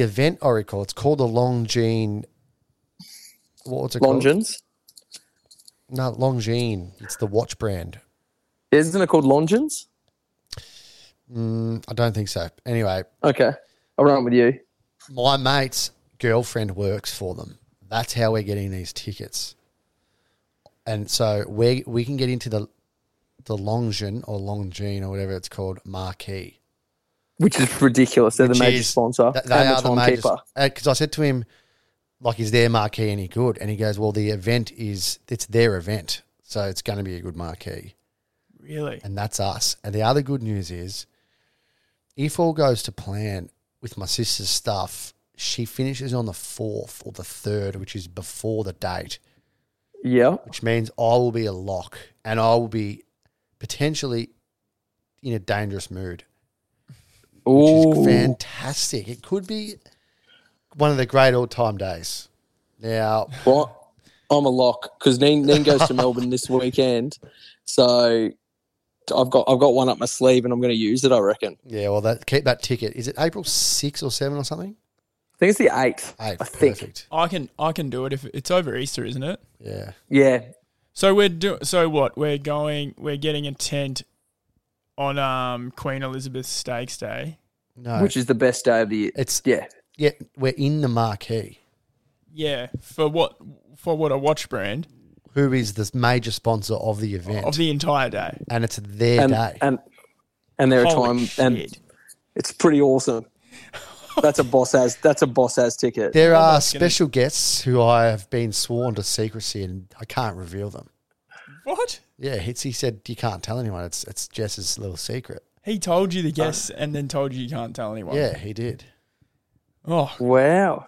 the event Oracle, it's called the Longines. What's it called? Longines. No, Longines. It's the watch brand. Isn't it called Longines? Mm, I don't think so. Anyway, Okay. I'll run with you. my mate's girlfriend works for them. That's how we're getting these tickets. And so we we can get into the the Longines or Longines or whatever it's called marquee. Which is ridiculous. They're the which major is- sponsor. th- They and are the the major. timekeeper. Because uh, I said to him, like, is their marquee any good? And he goes, well, the event is it's their event, so it's going to be a good marquee, Really? and that's us. And the other good news is, if all goes to plan with my sister's stuff, she finishes on the fourth or the third, which is before the date, Yeah. which means I will be a lock, and I will be potentially in a dangerous mood which is fantastic. It could be one of the great all time days. Now, Right. I'm a lock because Neen, Neen goes to Melbourne this weekend, so I've got I've got one up my sleeve and I'm going to use it. I reckon. yeah, well, that keep that ticket. Is it April six or seven or something? I think it's the eighth. Eight, I think. perfect. I can I can do it if it's over Easter, isn't it? Yeah, Yeah. So we're do so what? We're going we're getting a tent on um Queen Elizabeth Stakes Day. no, Which is the best day of the year. it's Yeah. yeah, we're in the marquee. Yeah, for what for what a watch brand Who is the major sponsor of the event? of the entire day. and it's their And, day. and and there are Holy time and it's pretty awesome. That's a boss as that's a boss as ticket. there are that's gonna- special guests who I have been sworn to secrecy, and I can't reveal them. What? Yeah, it's, he said you can't tell anyone. It's it's Jess's little secret. He told you the guests and then told you you can't tell anyone. Yeah, he did. Oh, Wow.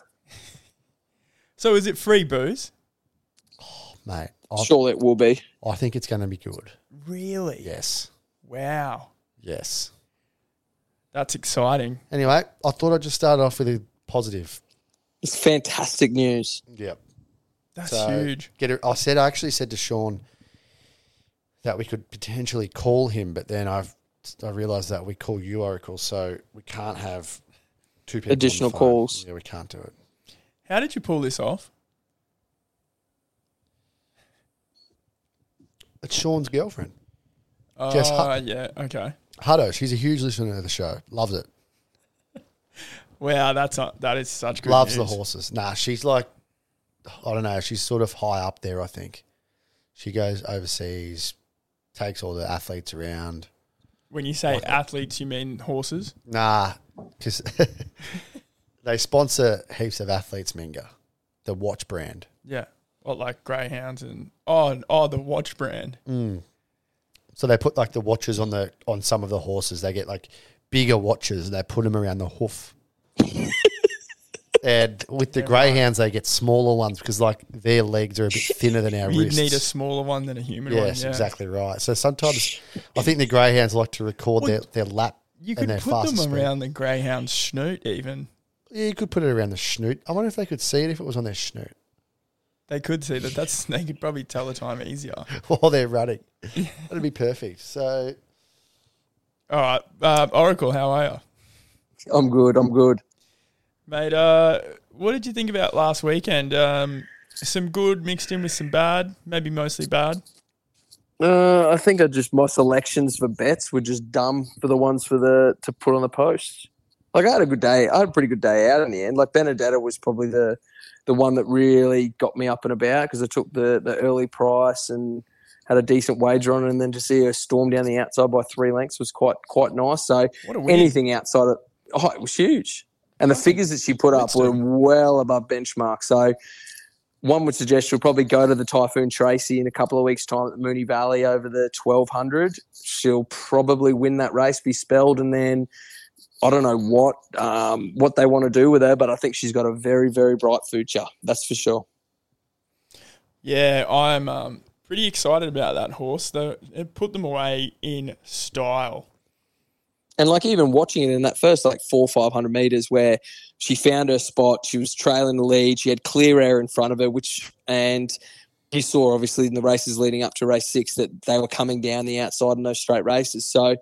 so is it free booze? Mate, I, Sure it will be. I think it's going to be good. Really? Yes. Wow. Yes. That's exciting. Anyway, I thought I'd just start off with a positive. It's fantastic news. Yep. That's So huge. get it. I said I actually said to Sean that we could potentially call him, but then I've I realised that we call you Oracle, so we can't have two people Additional calls. Yeah, we can't do it. How did you pull this off? It's Sean's girlfriend, Oh, Jess Hutton. yeah. Okay. Hutto. She's a huge listener to the show. Loves it. Wow, that's a, that is such good Loves news. the horses. Nah, she's like, I don't know. She's sort of high up there. I think she goes overseas, takes all the athletes around. When you say athletes, you mean horses? Nah, because they sponsor heaps of athletes. Minga, the watch brand. Yeah. What like greyhounds and oh and- oh the watch brand. Mm. So they put like the watches on the on some of the horses. They get like bigger watches and they put them around the hoof. and with the greyhounds, they get smaller ones because like their legs are a bit thinner than our wrists. You'd wrists. need a smaller one than a human one. yes, Yeah. exactly right. So sometimes I think the greyhounds like to record their, their lap You and could their put them fastest speed. around the greyhound snoot even. Yeah, you could put it around the snoot. I wonder if they could see it if it was on their snoot They could see that. That's they could probably tell the time easier. while they're running. That'd be perfect. So All right, uh, Oracle, how are you, I'm good. I'm good. Mate? Uh, what did you think about last weekend? Um, some good mixed in with some bad, maybe mostly bad. Uh, I think I just my selections for bets were just dumb for the ones for the to put on the post. Like I had a good day. I had a pretty good day out in the end. Like Benedetta was probably the the one that really got me up and about because I took the the early price and had a decent wager on it, and then to see her storm down the outside by three lengths was quite quite nice. So anything outside of oh, it was huge. And the figures that she put up were well above benchmark. So one would suggest she'll probably go to the Typhoon Tracy in a couple of weeks' time at the Moonee Valley over the twelve hundred. She'll probably win that race, be spelled, and then I don't know what um, what they want to do with her, but I think she's got a very very bright future. That's for sure. Yeah, I'm um, pretty excited about that horse. They it put them away in style. And like even watching it in that first like four five hundred meters where she found her spot, she was trailing the lead, she had clear air in front of her, which and you saw obviously in the races leading up to race six that they were coming down the outside in those straight races. So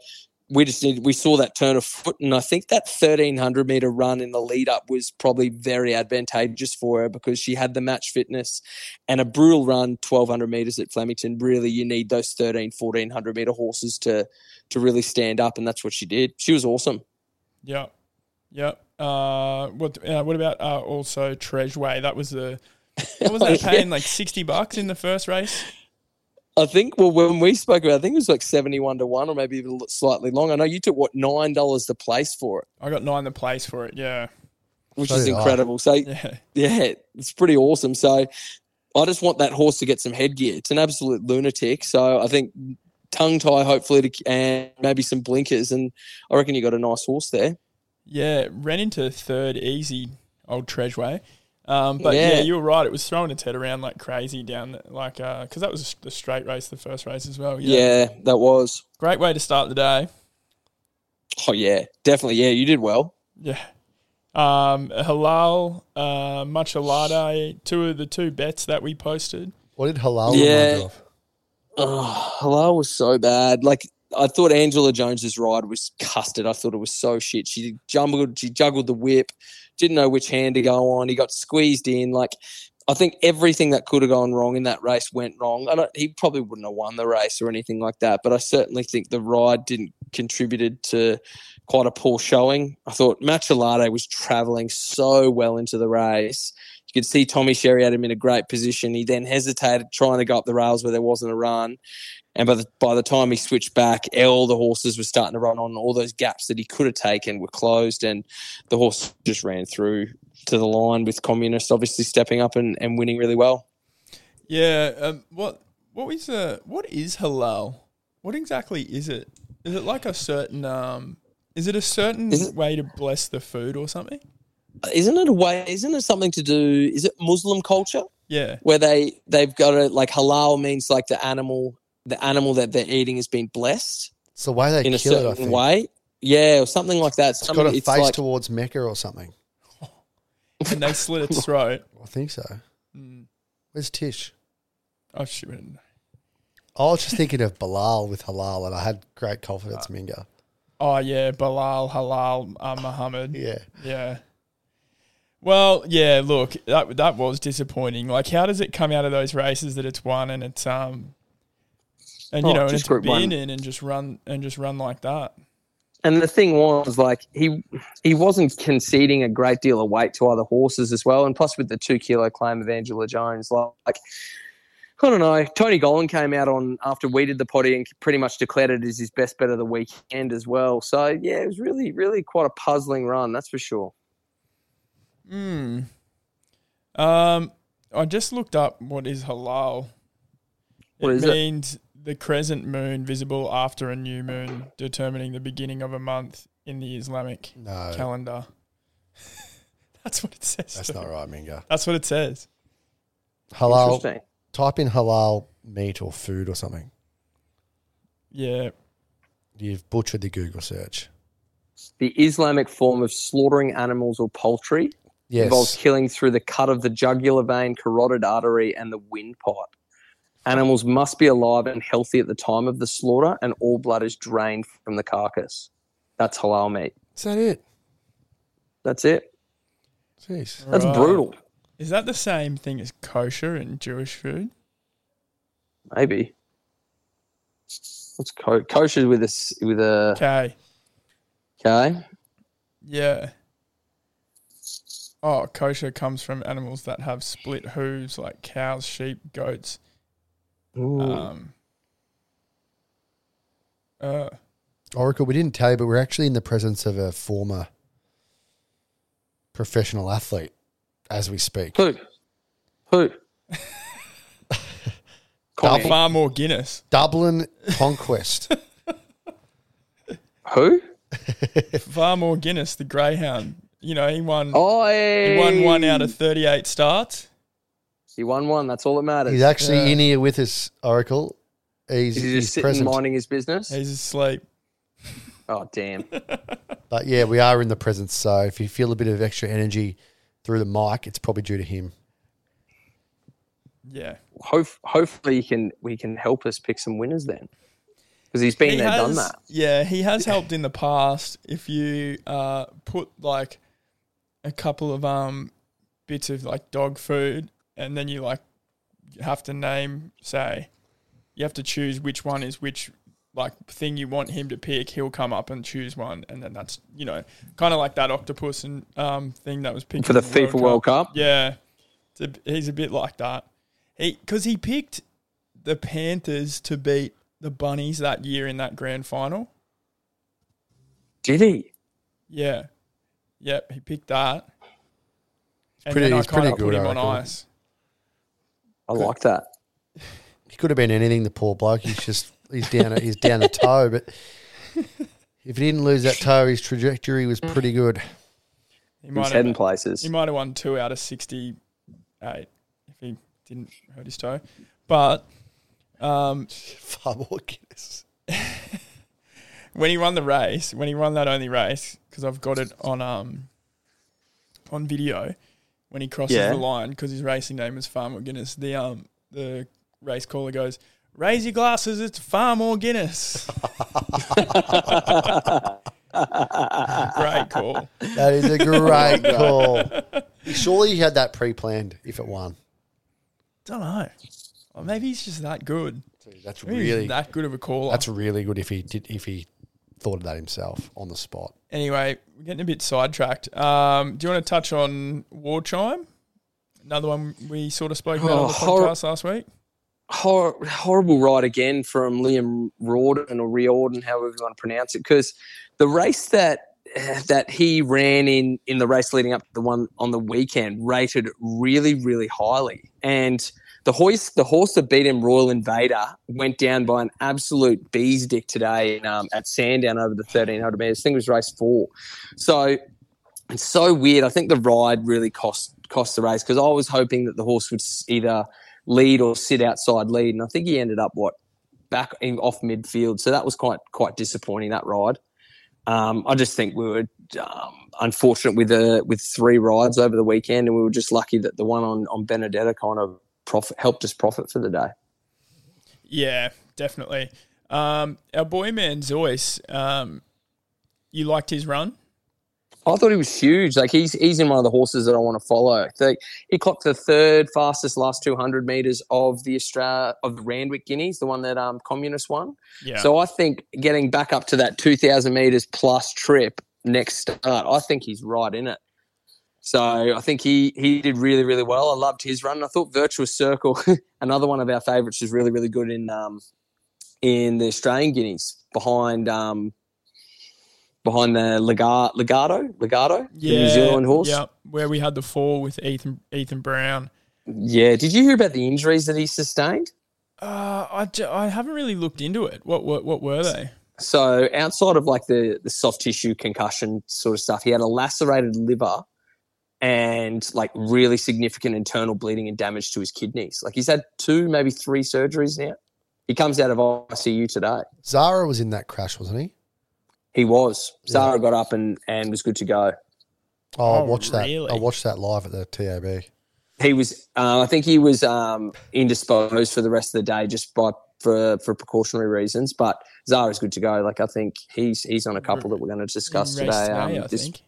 we just need we saw that turn of foot, and I think that thirteen hundred meter run in the lead up was probably very advantageous for her because she had the match fitness and a brutal run twelve hundred meters at Flemington. Really, you need those 13, 1400 meter horses to to really stand up, and that's what she did. She was awesome. Yep, yep. Uh, what uh, what about uh, also Treasure That was the what was that paying like sixty bucks in the first race? I think well when we spoke about, it, I think it was like seventy one to one, or maybe even slightly long. I know you took what nine dollars the place for it, I got nine the place for it. Yeah, which So is did I. incredible. So yeah, yeah, it's pretty awesome. So I just want that horse to get some headgear. It's an absolute lunatic. So I think tongue tie, hopefully, to, and maybe some blinkers, and I reckon you got a nice horse there. yeah. Ran into third easy, old Treasure. Um, but yeah. Yeah. you were right. It was throwing its head around like crazy down, the, like because that was the straight race, the first race as well. Yeah. that was. great way to start the day. Oh yeah, definitely. Yeah, you did well. Yeah. Um, Halal, uh, Machalade, two of the two bets that we posted. What did halal Yeah. remind you of? Oh, Halal was so bad. Like I thought Angela Jones's ride was custard. I thought it was so shit. She jumbled, she juggled the whip, didn't know which hand to go on. He got squeezed in. Like I think everything that could have gone wrong in that race went wrong. I he probably wouldn't have won the race or anything like that. But I certainly think the ride didn't contributed to quite a poor showing. I thought Machalade was travelling so well into the race. You could see Tommy Sherry had him in a great position. He then hesitated trying to go up the rails where there wasn't a run. And by the by the time he switched back, all the horses were starting to run on. All those gaps that he could have taken were closed, and the horse just ran through to the line with Communist obviously stepping up and, and winning really well. Yeah. Um, what what was uh, what is halal? What exactly is it? Is it like a certain um? Is it a certain it- way to bless the food or something? Isn't it a way? Isn't it something to do? Is it Muslim culture Yeah. where they they've got it like halal means like the animal the animal that they're eating has been blessed It's the way they in a kill it, I certain think. way. Yeah, or something like that. It's Something, got a it's face like, towards Mecca or something. And they slit its throat. I think so. Hmm. Where's Tish? Oh shit. I was just thinking of Bilal with halal, and I had great confidence, Uh, Minga. Oh yeah, Bilal, Halal, uh, Muhammad. Yeah. Yeah. Well, yeah. Look, that that was disappointing. Like, how does it come out of those races that it's won and it's um, and you Oh, know, and it's Group One. been in and just run and just run like that. and the thing was like he he wasn't conceding a great deal of weight to other horses as well, and plus with the two kilo claim of Angela Jones, like I don't know. Tony Gollan came out on after we did the potty and pretty much declared it as his best bet of the weekend as well. So yeah, it was really really quite a puzzling run, that's for sure. Hmm. Um, I just looked up what is halal. What it is it? means the crescent moon visible after a new moon, determining the beginning of a month in the Islamic No, calendar. That's what it says. that's not right, Minga. That's what it says. Halal. Interesting. Type in halal meat or food or something. Yeah. You've butchered the Google search. The Islamic form of slaughtering animals or poultry Yes. involves killing through the cut of the jugular vein, carotid artery, and the windpipe. Animals must be alive and healthy at the time of the slaughter, and all blood is drained from the carcass. That's halal meat. Is that it? That's it. Jeez. That's Right. brutal. Is that the same thing as kosher in Jewish food? Maybe. What's ko- kosher with a s- with a Okay. okay? Yeah. Oh, kosher comes from animals that have split hooves, like cows, sheep, goats. Ooh. Um, uh, Oracle, we didn't tell you, but we're actually in the presence of a former professional athlete as we speak. Who? Who? Connie. far more Guinness. Dublin Conquest. Who? Far more Guinness, the greyhound. You know, he won. Oh, He won one out of thirty-eight starts. He won one. That's all that matters. He's actually Yeah. in here with us, Oracle. He's, Is he he's just sitting present. minding his business? He's asleep. Oh damn! But yeah, we are in the presence. So if you feel a bit of extra energy through the mic, it's probably due to him. Yeah. Hope, hopefully, he can we can help us pick some winners then, because he's been He there, has, done that. Yeah, he has helped in the past. If you uh, put like a couple of um bits of like dog food, and then you like have to name, say, you have to choose which one is which like thing you want him to pick. He'll come up and choose one, and then that's you know kind of like that octopus and um thing that was picked For the in FIFA World Cup? Yeah, it's a, he's a bit like that. He because he picked the Panthers to beat the Bunnies that year in that grand final. Did he? Yeah, yep, he picked that. And Pretty- then I he's kind pretty of put good, him I on ice. I like that. He could have been anything. The poor bloke. He's just he's down. A, he's down a toe. But if he didn't lose that toe, his trajectory was pretty good. He He's might heading have, places. he might have won two out of sixty-eight if he didn't hurt his toe. But um, Far more Guinness. When he won the race, when he won that only race, because I've got it on um on video, when he crosses Yeah. the line, because his racing name is Farmer Guinness, the um the race caller goes, "Raise your glasses, it's Farmer Guinness." Great call. That is a great call. Surely he had that pre-planned. If it won, Don't know. Or maybe he's just that good. that's Maybe he's really that good of a caller. that's really good. If he did, if he thought of that himself on the spot. Anyway, we're getting a bit sidetracked. Um, do you want to touch on War Chime? Another one we sort of spoke about on the Oh, hor- podcast last week. Hor- horrible ride again from Liam Rawdon or Riordan, however you want to pronounce it, because the race that that he ran in in the race leading up to the one on the weekend rated really really highly, and the horse the horse that beat him, Royal Invader, went down by an absolute bee's dick today um, at Sandown over the thirteen hundred meters. I think it was race four, so it's so weird. I think the ride really cost cost the race because I was hoping that the horse would either lead or sit outside lead, and I think he ended up what back in, off midfield. So that was quite quite disappointing that ride. Um, I just think we were um, unfortunate with the with three rides over the weekend, and we were just lucky that the one on on Benedetta kind of profit helped us profit for the day. Yeah, definitely. Um, our boy Manzoice, um, you liked his run? I thought he was huge. Like he's he's in one of the horses that I want to follow. Like, he clocked the third fastest last 200 meters of the Australia of the Randwick Guineas, the one that um communist won. Yeah. So I think getting back up to that 2,000 meters plus trip next start, I think he's right in it. So I think he he did really really well. I loved his run. I thought Virtuous Circle, another one of our favourites, was really really good in um in the Australian Guineas behind um behind the Legarto Legarto Legarto the New Zealand horse. Yeah, where we had the fall with Ethan Ethan Brown. Yeah. Did you hear about the injuries that he sustained? Uh, I, j- I haven't really looked into it. What what, what were they? So outside of like the the soft tissue concussion sort of stuff, he had a lacerated liver and like really significant internal bleeding and damage to his kidneys. Like he's had two, maybe three surgeries now. He comes out of ICU today. Zara was in that crash, wasn't he? He was. Yeah. Zara got up and, and was good to go. Oh, I Oh, watched that. really? I watched that live at the TAB. He was. Uh, I think he was um, indisposed for the rest of the day, just by for for precautionary reasons. But Zara's good to go. Like I think he's he's on a couple that we're going to discuss Race today. today, Um, I this- think.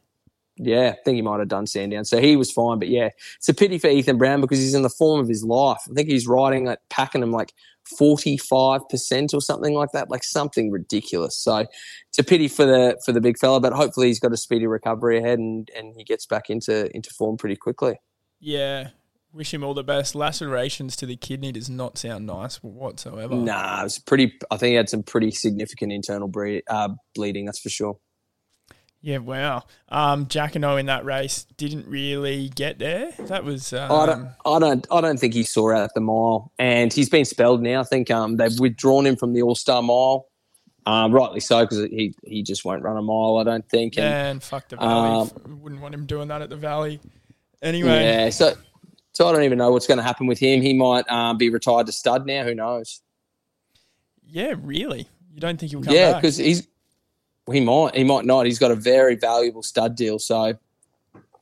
Yeah, I think he might have done Sandown. So he was fine. But yeah, it's a pity for Ethan Brown because he's in the form of his life. I think he's riding at Pakenham like 45% or something like that, like something ridiculous. So it's a pity for the for the big fella, but hopefully he's got a speedy recovery ahead and, and he gets back into into form pretty quickly. Yeah. Wish him all the best. Lacerations to the kidney does not sound nice whatsoever. Nah, it was pretty. I think he had some pretty significant internal bre- uh, bleeding. That's for sure. Yeah, wow. Um, Jacquinot in that race didn't really get there. That was. Um, I don't. I don't. I don't think he saw out at the mile, and he's been spelled now. I think um, they've withdrawn him from the All Star Mile. Um, rightly so, because he he just won't run a mile. I don't think. And, and fuck the Valley. Um, Wouldn't want him doing that at the Valley. Anyway, Yeah. So So I don't even know what's going to happen with him. He might um, be retired to stud now. Who knows? Yeah, really. You don't think he'll come Yeah, back? Yeah, because he's he might he might not. He's got a very valuable stud deal, so it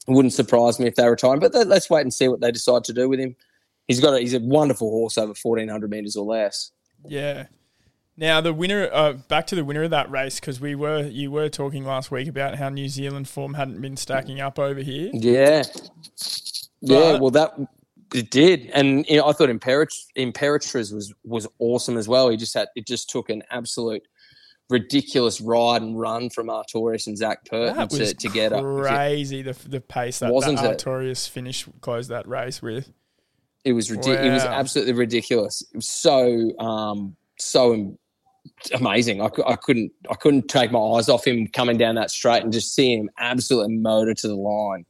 wouldn't surprise me if they retire him. But let- let's wait and see what they decide to do with him. He's got a, he's a wonderful horse over fourteen hundred meters or less. Yeah. Now the winner, uh, back to the winner of that race because we were you were talking last week about how New Zealand form hadn't been stacking up over here. Yeah, yeah. Well, that it did, and you know, I thought Imperatriz was was awesome as well. He just had it just took an absolute ridiculous ride and run from Artorius and Zac Purton to, to get up. crazy the the pace that, Wasn't that? Artorius finish closed that race with. It was ridiculous. It was absolutely ridiculous. It was so um so amazing. I, I couldn't I couldn't take my eyes off him coming down that straight and just seeing him absolutely motor to the line.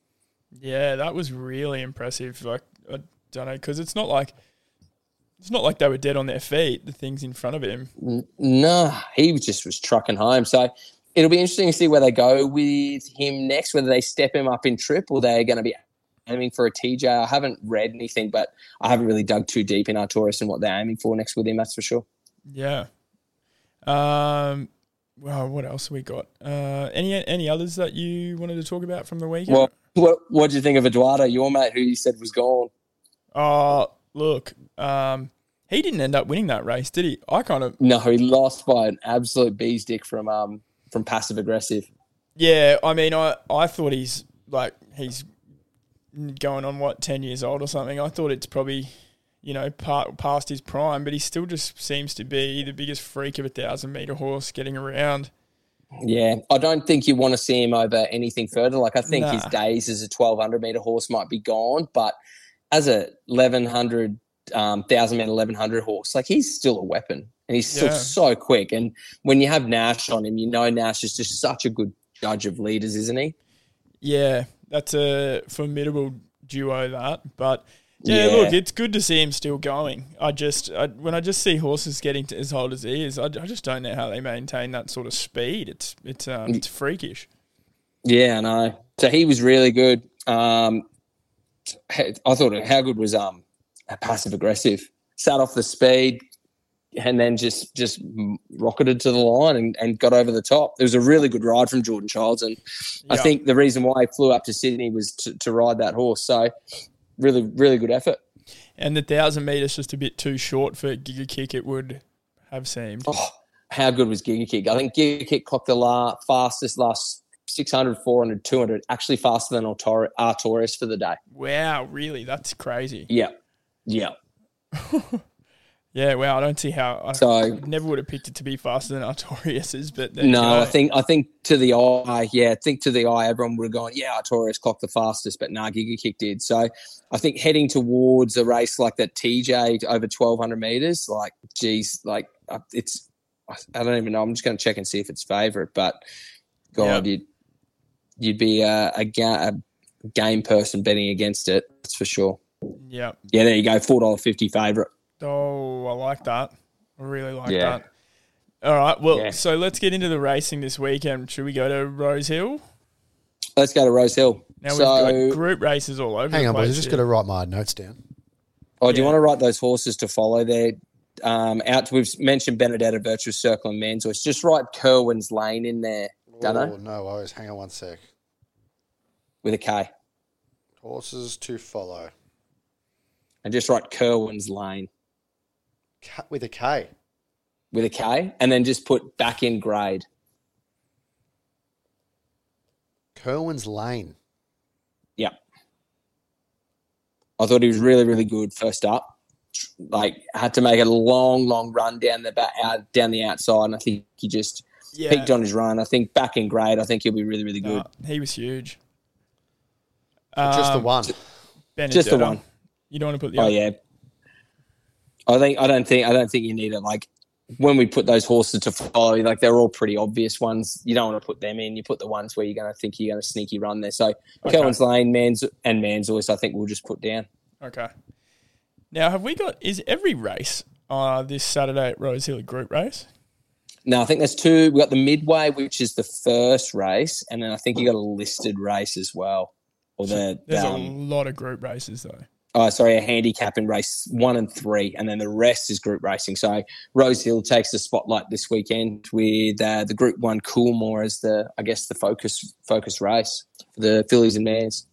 Yeah, that was really impressive. Like I don't know because it's not like it's not like they were dead on their feet. The things in front of him. No, he just was trucking home. So it'll be interesting to see where they go with him next. Whether they step him up in trip or they're going to be aiming for a TJ. I haven't read anything, but I haven't really dug too deep in Artorius and what they're aiming for next with him. That's for sure. Yeah. Um. Well, what else have we got? Uh, any any others that you wanted to talk about from the weekend? Well, what what do you think of Eduardo, your mate, who you said was gone? Oh, look, um, he didn't end up winning that race, did he? I kind of, No, he lost by an absolute bee's dick from um from passive aggressive. yeah. I mean, I, I thought he's like he's going on what ten years old or something. I thought it's probably, you know, part, past his prime, but he still just seems to be the biggest freak of a thousand meter horse getting around. Yeah, I don't think you want to see him over anything further. Like I think his days as a twelve hundred meter horse might be gone, but as a eleven hundred um, thousand eleven hundred horse, like he's still a weapon, and he's still Yeah. so quick. And when you have Nash on him, you know Nash is just such a good judge of leaders, isn't he? Yeah, that's a formidable duo. That, but yeah, Yeah. look, it's good to see him still going. I just I, when I just see horses getting to as old as he is, I, I just don't know how they maintain that sort of speed. It's it's um, it's freakish. Yeah, I know. So he was really good. Um, I thought, how good was um passive aggressive? Sat off the speed, and then just just rocketed to the line and, and got over the top. It was a really good ride from Jordan Childs, and I think the reason why he flew up to Sydney was to, to ride that horse. So really, really good effort. And the thousand meters just a bit too short for Giga Kick. It would have seemed. Oh, how good was Giga Kick? I think Giga Kick clocked the la- fastest last 600, 400, 200, actually faster than Artor- Artorius for the day. Wow, really? That's crazy. Yeah, yeah. Yeah, wow. I don't see how. I So never would have picked it to be faster than Artorius's, but you No, go. I think I think to the eye, yeah, I think to the eye, everyone would have gone, yeah, Artorius clocked the fastest, but nah, Giga Kick did. So I think heading towards a race like that TJ over twelve hundred meters, like, geez, like uh, it's, I don't even know. I'm just going to check and see if it's favorite, but God, you'd you'd be a, a, ga- a game person betting against it. That's for sure. yeah. Yeah, there you go, four dollar fifty favorite. Oh, I like that. I really like Yeah. that. All right. Well, Yeah. so let's get into the racing this weekend. Should we go to Rose Hill? Let's go to Rose Hill. Now so, we've got group races all over Hang the on, place. boys. I just here. got to write my notes down. Oh, do you want to write those horses to follow there? Um, out, we've mentioned Benedetta, Virtuous Circle, and Manzoice. Just write Kerwin's Lane in there, Dunno? Oh, no worries. Hang on one sec. With a K, Horses to follow. and just write Kerwin's Lane K- with a K. with a K, and then just put back in grade. Kerwin's Lane. Yeah, I thought he was really, really good first up. Like had to make a long, long run down the back, out down the outside, and I think he just yeah. peaked on his run. I think back in grade, I think he'll be really, really good. Nah, he was huge. Just the Um, one. Just the Benedetta. one. You don't want to put the Oh other- yeah. I think I don't think I don't think you need it. Like when we put those horses to follow, like they're all pretty obvious ones. You don't want to put them in. You put the ones where you're going to think you're going to sneaky run there. So Okay. Kelvin's Lane, Mans and Manzoice, I think we'll just put down. Okay. Now, have we got? Is every race uh, this Saturday at Rose Hill a group race? No, I think there's two. We got the Midway, which is the first race, and then I think you got a listed race as well. Or the There's um, a lot of group races though. Oh, sorry, a handicap in race one and three, and then the rest is group racing. So Rose Hill takes the spotlight this weekend with uh, the Group One Coolmore as the, I guess, the focus focus race for the fillies and mares.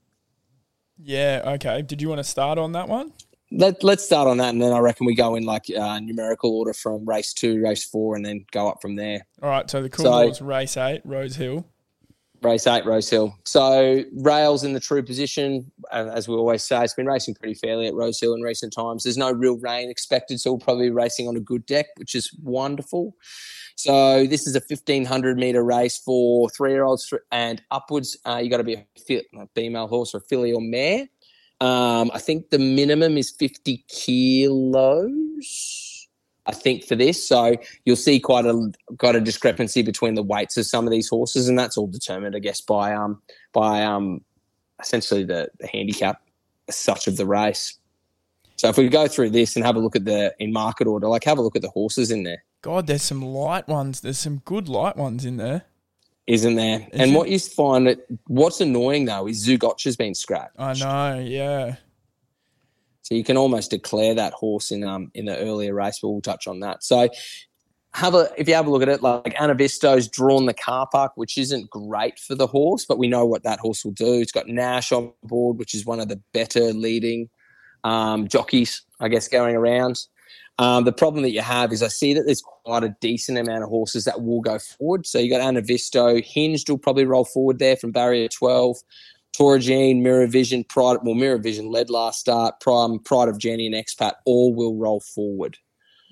Yeah. Okay. Did you want to start on that one? Let, let's start on that, and then I reckon we go in like uh, numerical order from race two, race four, and then go up from there. All right. So the cool So- race eight, Rose Hill. Race eight, Rose Hill. So Rails in the true position, as we always say, it's been racing pretty fairly at Rose Hill in recent times. There's no real rain expected, so we'll probably be racing on a good deck, which is wonderful. So this is a 1500 meter race for three year olds and upwards. Uh, you got to be a female horse or filly or mare. Um, I think the minimum is 50 kilos. I think for this, so you'll see quite a quite a discrepancy between the weights of some of these horses, and that's all determined, I guess, by um by um essentially the, the handicap such of the race. So if we go through this and have a look at the in market order, like have a look at the horses in there, God, there's some light ones. There's some good light ones in there. isn't there? and it? what you find that what's annoying though is Zougotcha's been scrapped. I know. Yeah. So you can almost declare that horse in um in the earlier race, but we'll touch on that. So have a if you have a look at it, like Anavisto's drawn the car park, which isn't great for the horse, but we know what that horse will do. It's got Nash on board, which is one of the better leading um, jockeys, I guess, going around. Um, the problem that you have is I see that there's quite a decent amount of horses that will go forward. So you got Anavisto, Hinged will probably roll forward there from barrier 12. Toregene, Mirror Vision, Pride, well, Mirror Vision led last start, Prime, Pride of Jenny and Expat all will roll forward.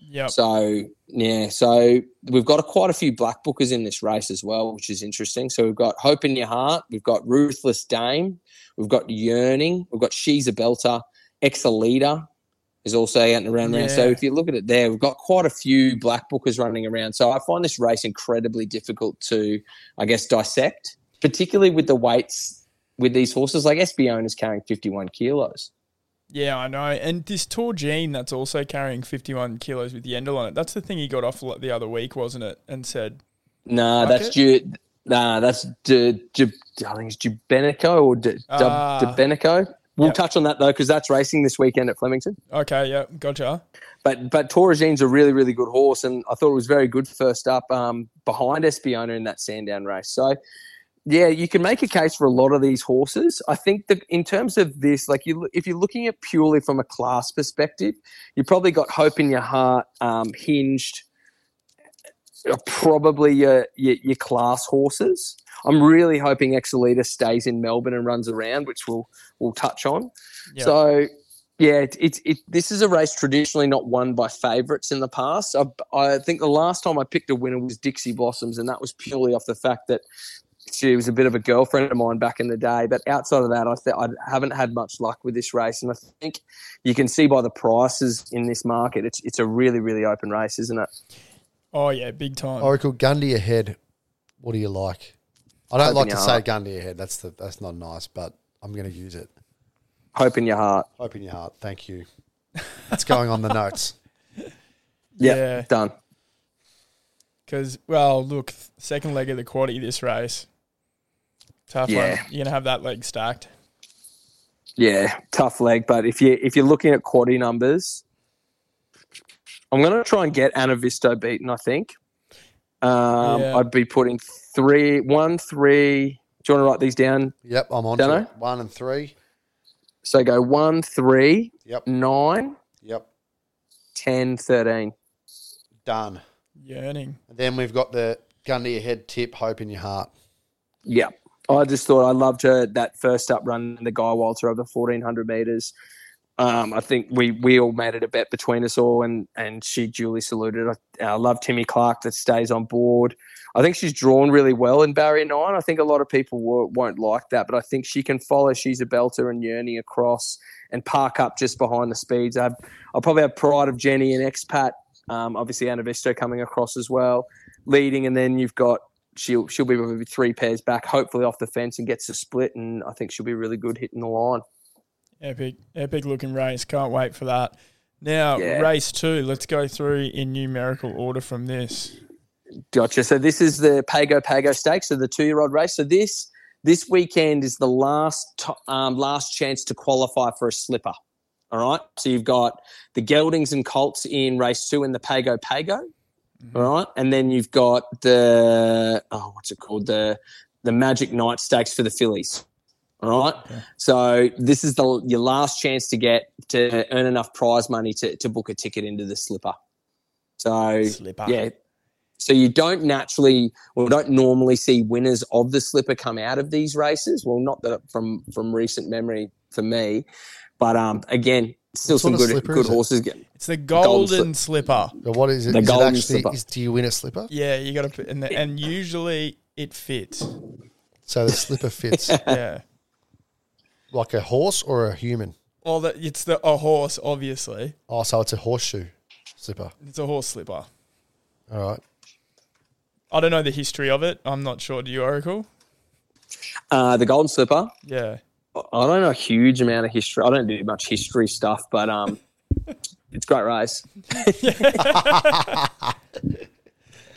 Yep. So yeah, so we've got a, quite a few black bookers in this race as well, which is interesting. So we've got Hope in Your Heart, we've got Ruthless Dame, we've got Yearning, we've got She's a Belter, Exalita is also out and around. around. So if you look at it there, we've got quite a few black bookers running around. So I find this race incredibly difficult to, I guess, dissect, particularly with the weights with these horses. Like Espion is carrying 51 kilos. Yeah, I know. And this Gene that's also carrying 51 kilos with Yendel on it. That's the thing he got off the other week, wasn't it? And said, Nah, that's it? Nah, that's Ju- Ju- I think it's Jubenico or D- Ah. Dubenico. We'll Yep. touch on that though, because that's racing this weekend at Flemington. okay, yeah, gotcha. But but Toregene's a really really good horse, and I thought it was very good first up um, behind Espiona in that Sandown race. So yeah, you can make a case for a lot of these horses. I think that in terms of this, like you, if you're looking at purely from a class perspective, you probably got Hope in Your Heart, um, Hinged, probably your, your your class horses. I'm really hoping Exalita stays in Melbourne and runs around, which we'll we'll touch on. Yep. So yeah, it's it, it, this is a race traditionally not won by favourites in the past. I, I think the last time I picked a winner was Dixie Blossoms, and that was purely off the fact that she was a bit of a girlfriend of mine back in the day. But outside of that, I, th- I haven't had much luck with this race, and I think you can see by the prices in this market, it's it's a really really open race, isn't it? Oh, yeah, big time. Oracle Gundy ahead. What do you like? I don't Hope like to your say heart. Gundy ahead. That's the that's not nice, but I'm going to use it. Hope in your heart. Hope in your heart. Thank you. That's going on the notes. Yep, Yeah. done. Because, well, look, second leg of the quaddy this race. Tough Yeah. one. You're going to have that leg stacked. Yeah, tough leg. But if you if you're looking at quaddy numbers, I'm going to try and get Anavisto beaten. I think. Um, Yeah. I'd be putting three, one, three. Do you want to write these down? Yep, I'm on. Don't to it. One and three. So go one, three, Yep, nine, yep. 10, 13. Done. Yearning. And then we've got the gun to your head tip. Hope in your heart. Yeah. I just thought I loved her that first up run the Guy Walter over 1400 meters. Um, I think we we all made it a bet between us all, and and she duly saluted. I, I love Timmy Clark that stays on board. I think she's drawn really well in barrier nine. I think a lot of people wo- won't like that, but I think she can follow. She's a belter and yearning across and park up just behind the speeds. I have, I'll probably have Pride of Jenny and Expat. Um, obviously, Anavisto coming across as well, leading, and then you've got she'll she'll be maybe three pairs back, hopefully off the fence and gets a split, and I think she'll be really good hitting the line. Epic, epic looking race. Can't wait for that. Now, Yeah. race two. Let's go through in numerical order from this. Gotcha. So this is the Pago Pago Stakes, so the two-year-old race. So this this weekend is the last um, last chance to qualify for a slipper. All right. So you've got the Geldings and Colts in race two in the Pago Pago. All right. And then you've got the, oh, what's it called? The, the Magic Night Stakes for the Fillies. All right. So this is the your last chance to get to earn enough prize money to, to book a ticket into the slipper. So Slipper. yeah. So you don't naturally or don't normally see winners of the slipper come out of these races. Well, not that from from recent memory for me, but um again, still What some good slipper good is it? horses. Get, It's the Golden golden slipper. But what is it? The Is it golden actually? slipper. Is, do you win a slipper? Yeah, you got to put in the, and usually it fits. So the slipper fits Yeah. like a horse or a human. Well, the, it's the a horse, obviously. Oh, so it's a horseshoe slipper. It's a horse slipper. All right. I don't know the history of it. I'm not sure. Do you, Oracle? uh, the golden slipper. Yeah. I don't know a huge amount of history. I don't do much history stuff, but um, it's great race.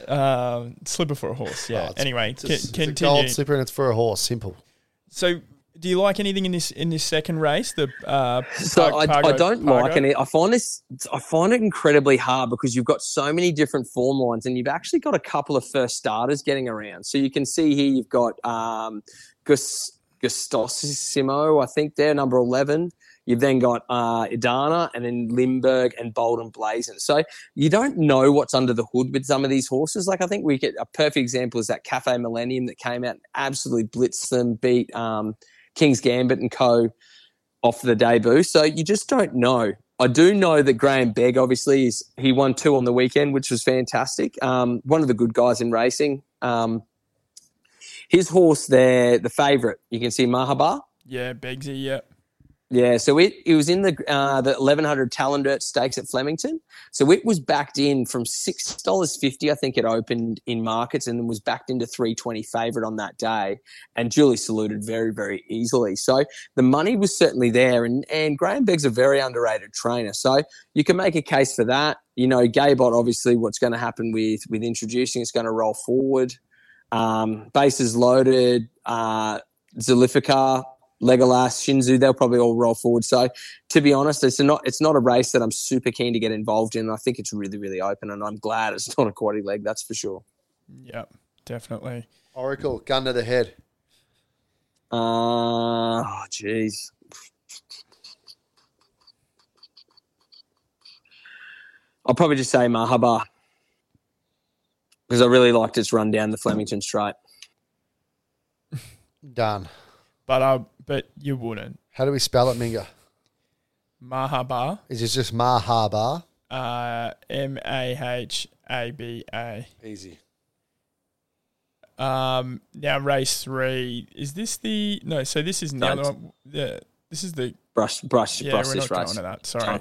Um, slipper for a horse. Yeah. Oh, it's- anyway, It's, a, con- it's a gold slipper and it's for a horse. Simple. So, do you like anything in this in this second race? The uh, So Pag- I, I don't Pago? like any. I find this. I find it incredibly hard because you've got so many different form lines, and you've actually got a couple of first starters getting around. So you can see here you've got um, Gus, Gustosimo, I think they're number eleven. You've then got uh, Idana, and then Limburg and Bold and Blazon. So you don't know what's under the hood with some of these horses. Like I think we get a perfect example is that Cafe Millennium that came out and absolutely blitzed them, beat um, King's Gambit and Co off the debut. So you just don't know. I do know that Graham Begg, obviously, is he won two on the weekend, which was fantastic. Um, one of the good guys in racing. Um, his horse there, the favourite, you can see Mahaba. Yeah, Begsy. Yeah. Yeah, so it, it was in the uh, the eleven hundred Talindert Stakes at Flemington. So it was backed in from six dollars fifty. I think it opened in markets and then was backed into three twenty favourite on that day, and Julie saluted very very easily. So the money was certainly there, and and Graham Begg's is a very underrated trainer. So you can make a case for that. You know, Gaybot obviously what's going to happen with with introducing it's going to roll forward. Um, bases loaded. Uh, Zolificar, Legolas, Shinzu, they'll probably all roll forward. So, to be honest, it's not it's not a race that I'm super keen to get involved in. I think it's really really open, and I'm glad it's not a quaddy leg. That's for sure. Yep. Definitely. Oracle, gun to the head. Uh, oh, jeez. I'll probably just say Mahaba because I really liked its run down the Flemington Straight. Done. But uh, but you wouldn't. How do we spell it, Minga? Mahaba. Is it just Mahaba? Uh, M A H A B A. Easy. Um, now race three. Is this the no? So this is the No, other one. The this is the Brush, brush, yeah. brush we're this not race. going to that. Sorry.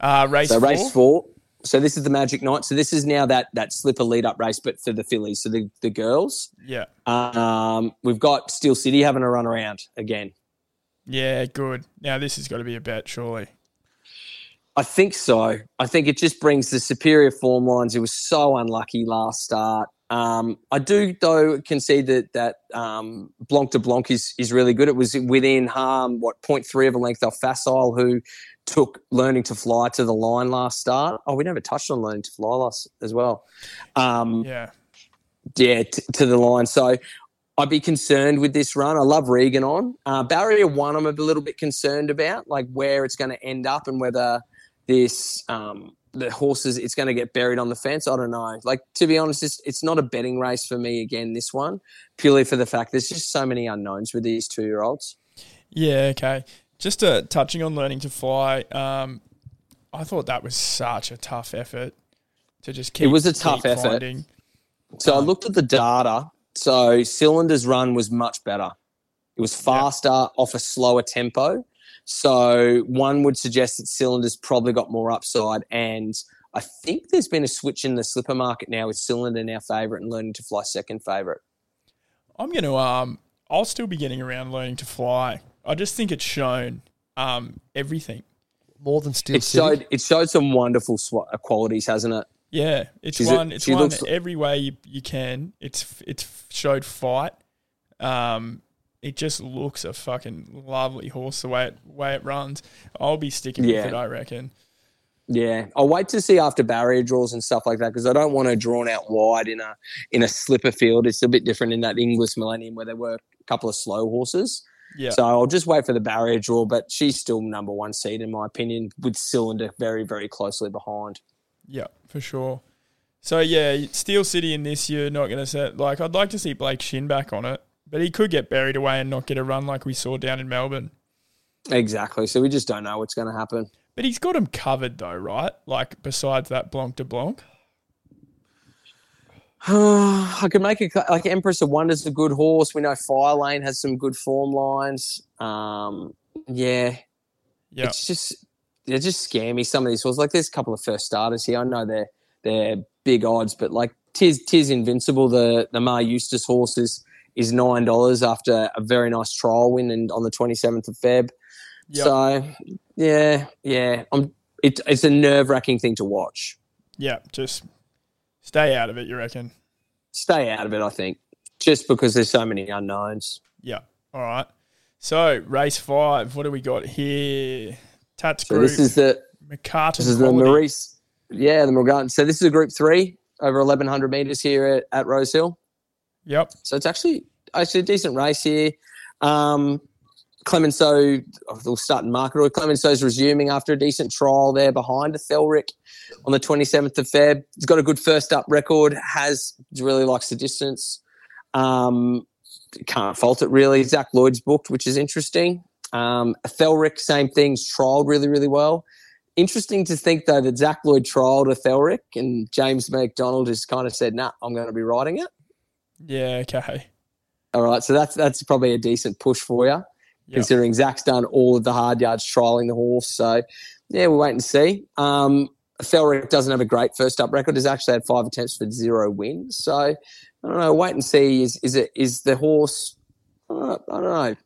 Uh, race so four. race four. So this is the Magic Night. So this is now that that slipper lead up race, but for the fillies, so the the girls. Yeah. Um, we've got Steel City having a run around again. Yeah. Good. Now this has got to be a bet, surely. I think so. I think it just brings the superior form lines. It was so unlucky last start. Um, I do though concede that that um, Blanc de Blanc is is really good. It was within harm what 0.3 of a length off Facile, who took learning to fly to the line last start. Oh, we never touched on learning to fly last as well. Um, Yeah. yeah, t- to the line. So I'd be concerned with this run. I love Regan on. Uh, barrier one, I'm a little bit concerned about, like where it's going to end up and whether this um, the horses it's going to get buried on the fence. I don't know. Like to be honest, it's, it's not a betting race for me again. This one purely for the fact there's just so many unknowns with these two year olds. Yeah. Okay. Just uh, touching on learning to fly. Um, I thought that was such a tough effort to just keep. It was a tough effort. finding. So I Um, looked at the data. So Cylinder's run was much better. It was faster off a slower tempo. So one would suggest that Cylinder's probably got more upside. And I think there's been a switch in the slipper market now with Cylinder now favourite and learning to fly second favourite. I'm going to. Um, I'll still be getting around learning to fly. I just think it's shown um, everything. More than Steel It City. showed it showed some wonderful sw- qualities, hasn't it? Yeah, it's She's a- won. it's she won looks- every way you, you can. It's it's showed fight. Um, it just looks a fucking lovely horse the way it way it runs. I'll be sticking Yeah. with it, I reckon. Yeah, I'll wait to see after barrier draws and stuff like that because I don't want to drawn out wide in a in a slipper field. It's a bit different in that Inglis Millennium where there were a couple of slow horses. Yeah. So I'll just wait for the barrier draw, but she's still number one seed in my opinion, with Cylinder very very closely behind. Yeah, for sure. So yeah, Steel City in this year not going to set like I'd like to see Blake Shin back on it, but he could get buried away and not get a run like we saw down in Melbourne. Exactly. So we just don't know what's going to happen. But he's got him covered though, right? Like besides that Blanc de Blanc. I could make a like Empress of Wonder's a good horse. We know Fire Lane has some good form lines. Um, yeah, Yeah. it's just they're just scammy. Some of these horses, like there's a couple of first starters here. I know they're they're big odds, but like Tis Tis Invincible, the the Maher Eustace horse is is nine dollars after a very nice trial win and on the twenty seventh of Feb. Yep. So yeah, yeah, I'm. It, it's a nerve wracking thing to watch. Yeah, just stay out of it, you reckon? Stay out of it, I think, just because there's so many unknowns. Yeah. All right. So race five, what do we got here? Tats So Group, this is the McCarten this is the Maurice, yeah, the Morgan. So this is a Group Three over 1100 meters here at, at Rose Hill. Yep. So it's actually actually a decent race here. Um, Clemenceau, we'll start in market order. Clemenceau's resuming after a decent trial there behind Thelric on the 27th of Feb. He's got a good first up record, has really likes the distance. Um, can't fault it really. Zac Lloyd's booked, which is interesting. Um, same things, trialled really, really well. Interesting to think though that Zac Lloyd trialled a Thelric and James McDonald has kind of said, nah, I'm going to be riding it. Yeah, okay. All right, so that's that's probably a decent push for you, Yep. considering Zac's done all of the hard yards trialing the horse. So, yeah, we'll wait and see. Um, Felrick doesn't have a great first up record. He's actually had five attempts for zero wins. So, I don't know. Wait and see. Is is it is the horse? I don't know. I don't know.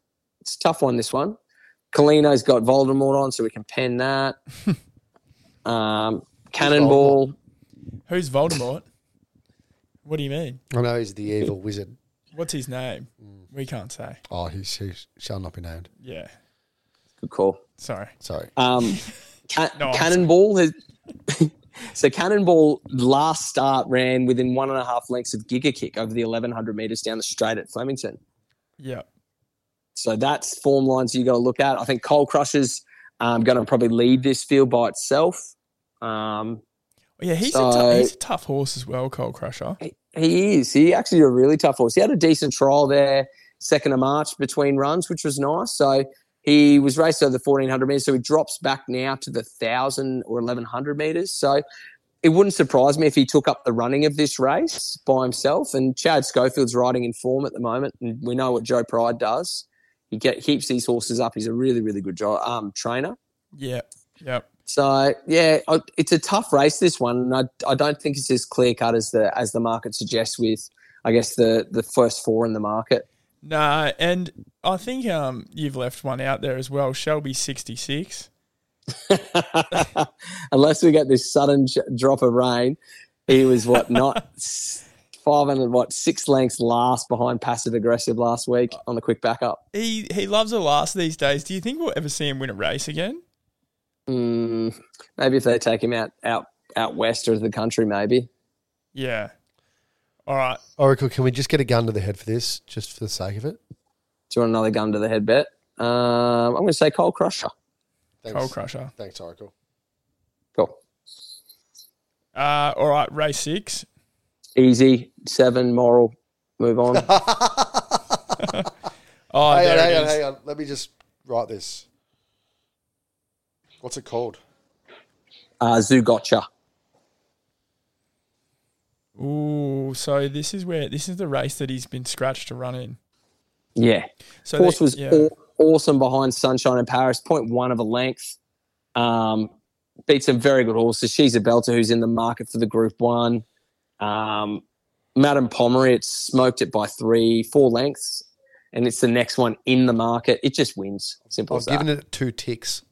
It's a tough one. This one. Colino's got Voldemort on, so we can pen that. um, Cannonball. Who's Voldemort? What do you mean? I know he's the evil wizard. What's his name? Mm. We can't say. Oh, he, he shall not be named. Yeah. Good call. Sorry. Sorry. Um, Ca- No, Cannonball has. so Cannonball last start ran within one and a half lengths of Giga Kick over the 1100 meters down the straight at Flemington. Yeah. So that's form lines you got to look at. I think Coal Crusher's um, going to probably lead this field by itself. Um, yeah, he's, So- a he's a tough horse as well, Cole Crusher. he, he is. He actually a really tough horse. He had a decent trial there, second of March between runs, which was nice. So he was raced over the 1400 meters. So he drops back now to the 1000 or 1100 meters. So it wouldn't surprise me if he took up the running of this race by himself. And Chad Schofield's riding in form at the moment. And we know what Joe Pride does. He get, keeps these horses up. He's a really, really good jo- um, trainer. Yeah. Yep. So yeah, it's a tough race this one, and I, I don't think it's as clear cut as the as the market suggests. With I guess the the first four in the market. Nah, and I think um you've left one out there as well. Shelby sixty six. Unless we get this sudden drop of rain, he was what not five hundred what six lengths last behind passive aggressive last week on the quick backup. He he loves a last these days. Do you think we'll ever see him win a race again? Mm, maybe if they take him out out out west of the country, maybe. Yeah. All right. Oracle, can we just get a gun to the head for this, just for the sake of it? Do you want another gun to the head bet? Um, I'm going to say Cole Crusher. Thanks. Cole Crusher. Thanks, Oracle. Cool. Uh, all right. Race six. Easy seven moral. Move on. Oh, hang there on, hang on, hang on. Let me just write this. What's it called? uh, Zougotcha. Ooh, so this is where this is the race that he's been scratched to run in. Yeah. So Horse they- was yeah. aw- awesome behind Sunshine in Paris, point one of a length. Um, beat some very good horses. She's a belter who's in the market for the Group One. Um, Madame Pomeroy, it smoked it by three, four lengths, and it's the next one in the market. It just wins. Simple I've as that. given it two ticks.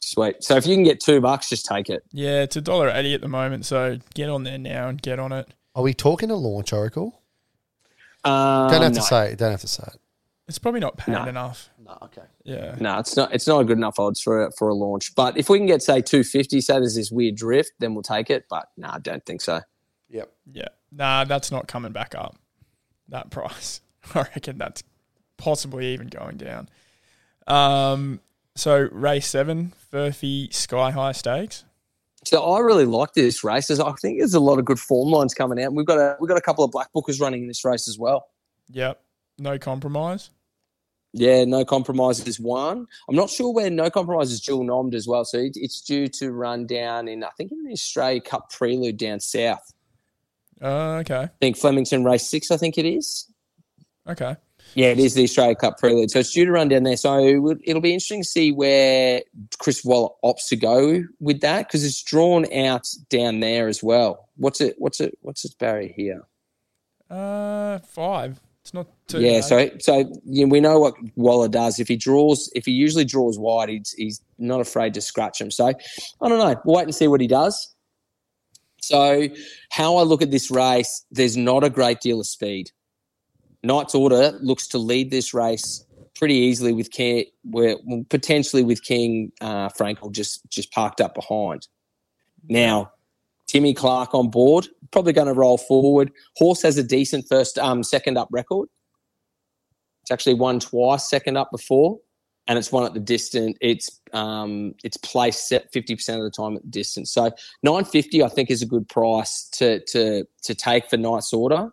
Sweet. So if you can get two bucks, just take it. Yeah, it's a dollar eighty at the moment. So get on there now and get on it. Are we talking a launch, Oracle? Um, Don't have no. to say it. Don't have to say it. It's probably not paid No. enough. No, okay. Yeah. No, it's not. It's not a good enough odds for a, for a launch. But if we can get say two fifty, say there's this weird drift, then we'll take it. But no, I don't think so. Yep. Yeah. Nah, that's not coming back up. That price. I reckon that's possibly even going down. Um. So race seven, Furphy Sky High Stakes. So I really like this race. I think there's a lot of good form lines coming out. We've got a we've got a couple of black bookers running in this race as well. Yep. No compromise. Yeah, no compromise is one. I'm not sure where no compromise is dual nommed as well. So it's due to run down in I think in the Australia Cup Prelude down south. Uh, okay. I think Flemington race six. I think it is. Okay. Yeah, it is the Australia Cup Prelude. So it's due to run down there. So it'll be interesting to see where Chris Waller opts to go with that because it's drawn out down there as well. What's it? What's it? What's its barrier here? Uh, five. It's not too. yeah, bad. so so you know, we know what Waller does. If he draws, if he usually draws wide, he's he's not afraid to scratch him. So I don't know. We'll wait and see what he does. So how I look at this race, there's not a great deal of speed. Knight's Order looks to lead this race pretty easily with King, where potentially with King uh, Frankel just just parked up behind. Now, Timmy Clark on board, probably going to roll forward. Horse has a decent first, um, second up record. It's actually won twice, second up before, and it's won at the distance. It's um, it's placed fifty percent of the time at the distance. So nine fifty, I think, is a good price to to to take for Knight's Order.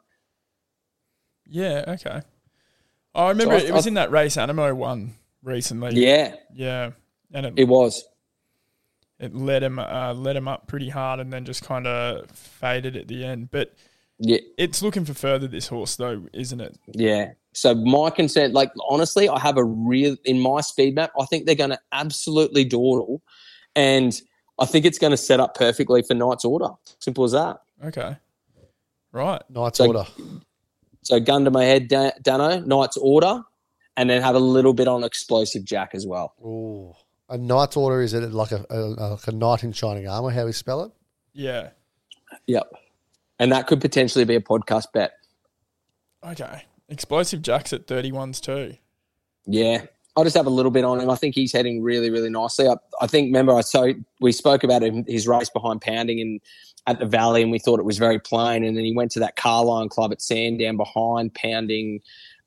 Yeah. Okay. I remember I- it was I- in that race Animo one recently. Yeah, Yeah. And it, it was. it led him uh, led him up pretty hard and then just kind of faded at the end. But Yeah, it's looking for further this horse though, isn't it? Yeah. So my concern, like honestly, I have a real in my speed map. I think they're going to absolutely dawdle, and I think it's going to set up perfectly for Knight's Order. Simple as that. Okay. Right. Knight's So- order. So gun to my head, Dan- Dano, Knight's Order, and then have a little bit on Explosive Jack as well. Ooh. A knight's order is it like a, a like a knight in shining armor? How we spell it? Yeah. Yep. And that could potentially be a podcast bet. Okay. Explosive Jacks at 31s too. Yeah. I'll just have a little bit on him. I think he's heading really, really nicely. I, I think, remember, I so we spoke about him, his race behind Pounding and at the Valley, and we thought it was very plain. And then he went to that Carline Club at Sandown behind Pounding,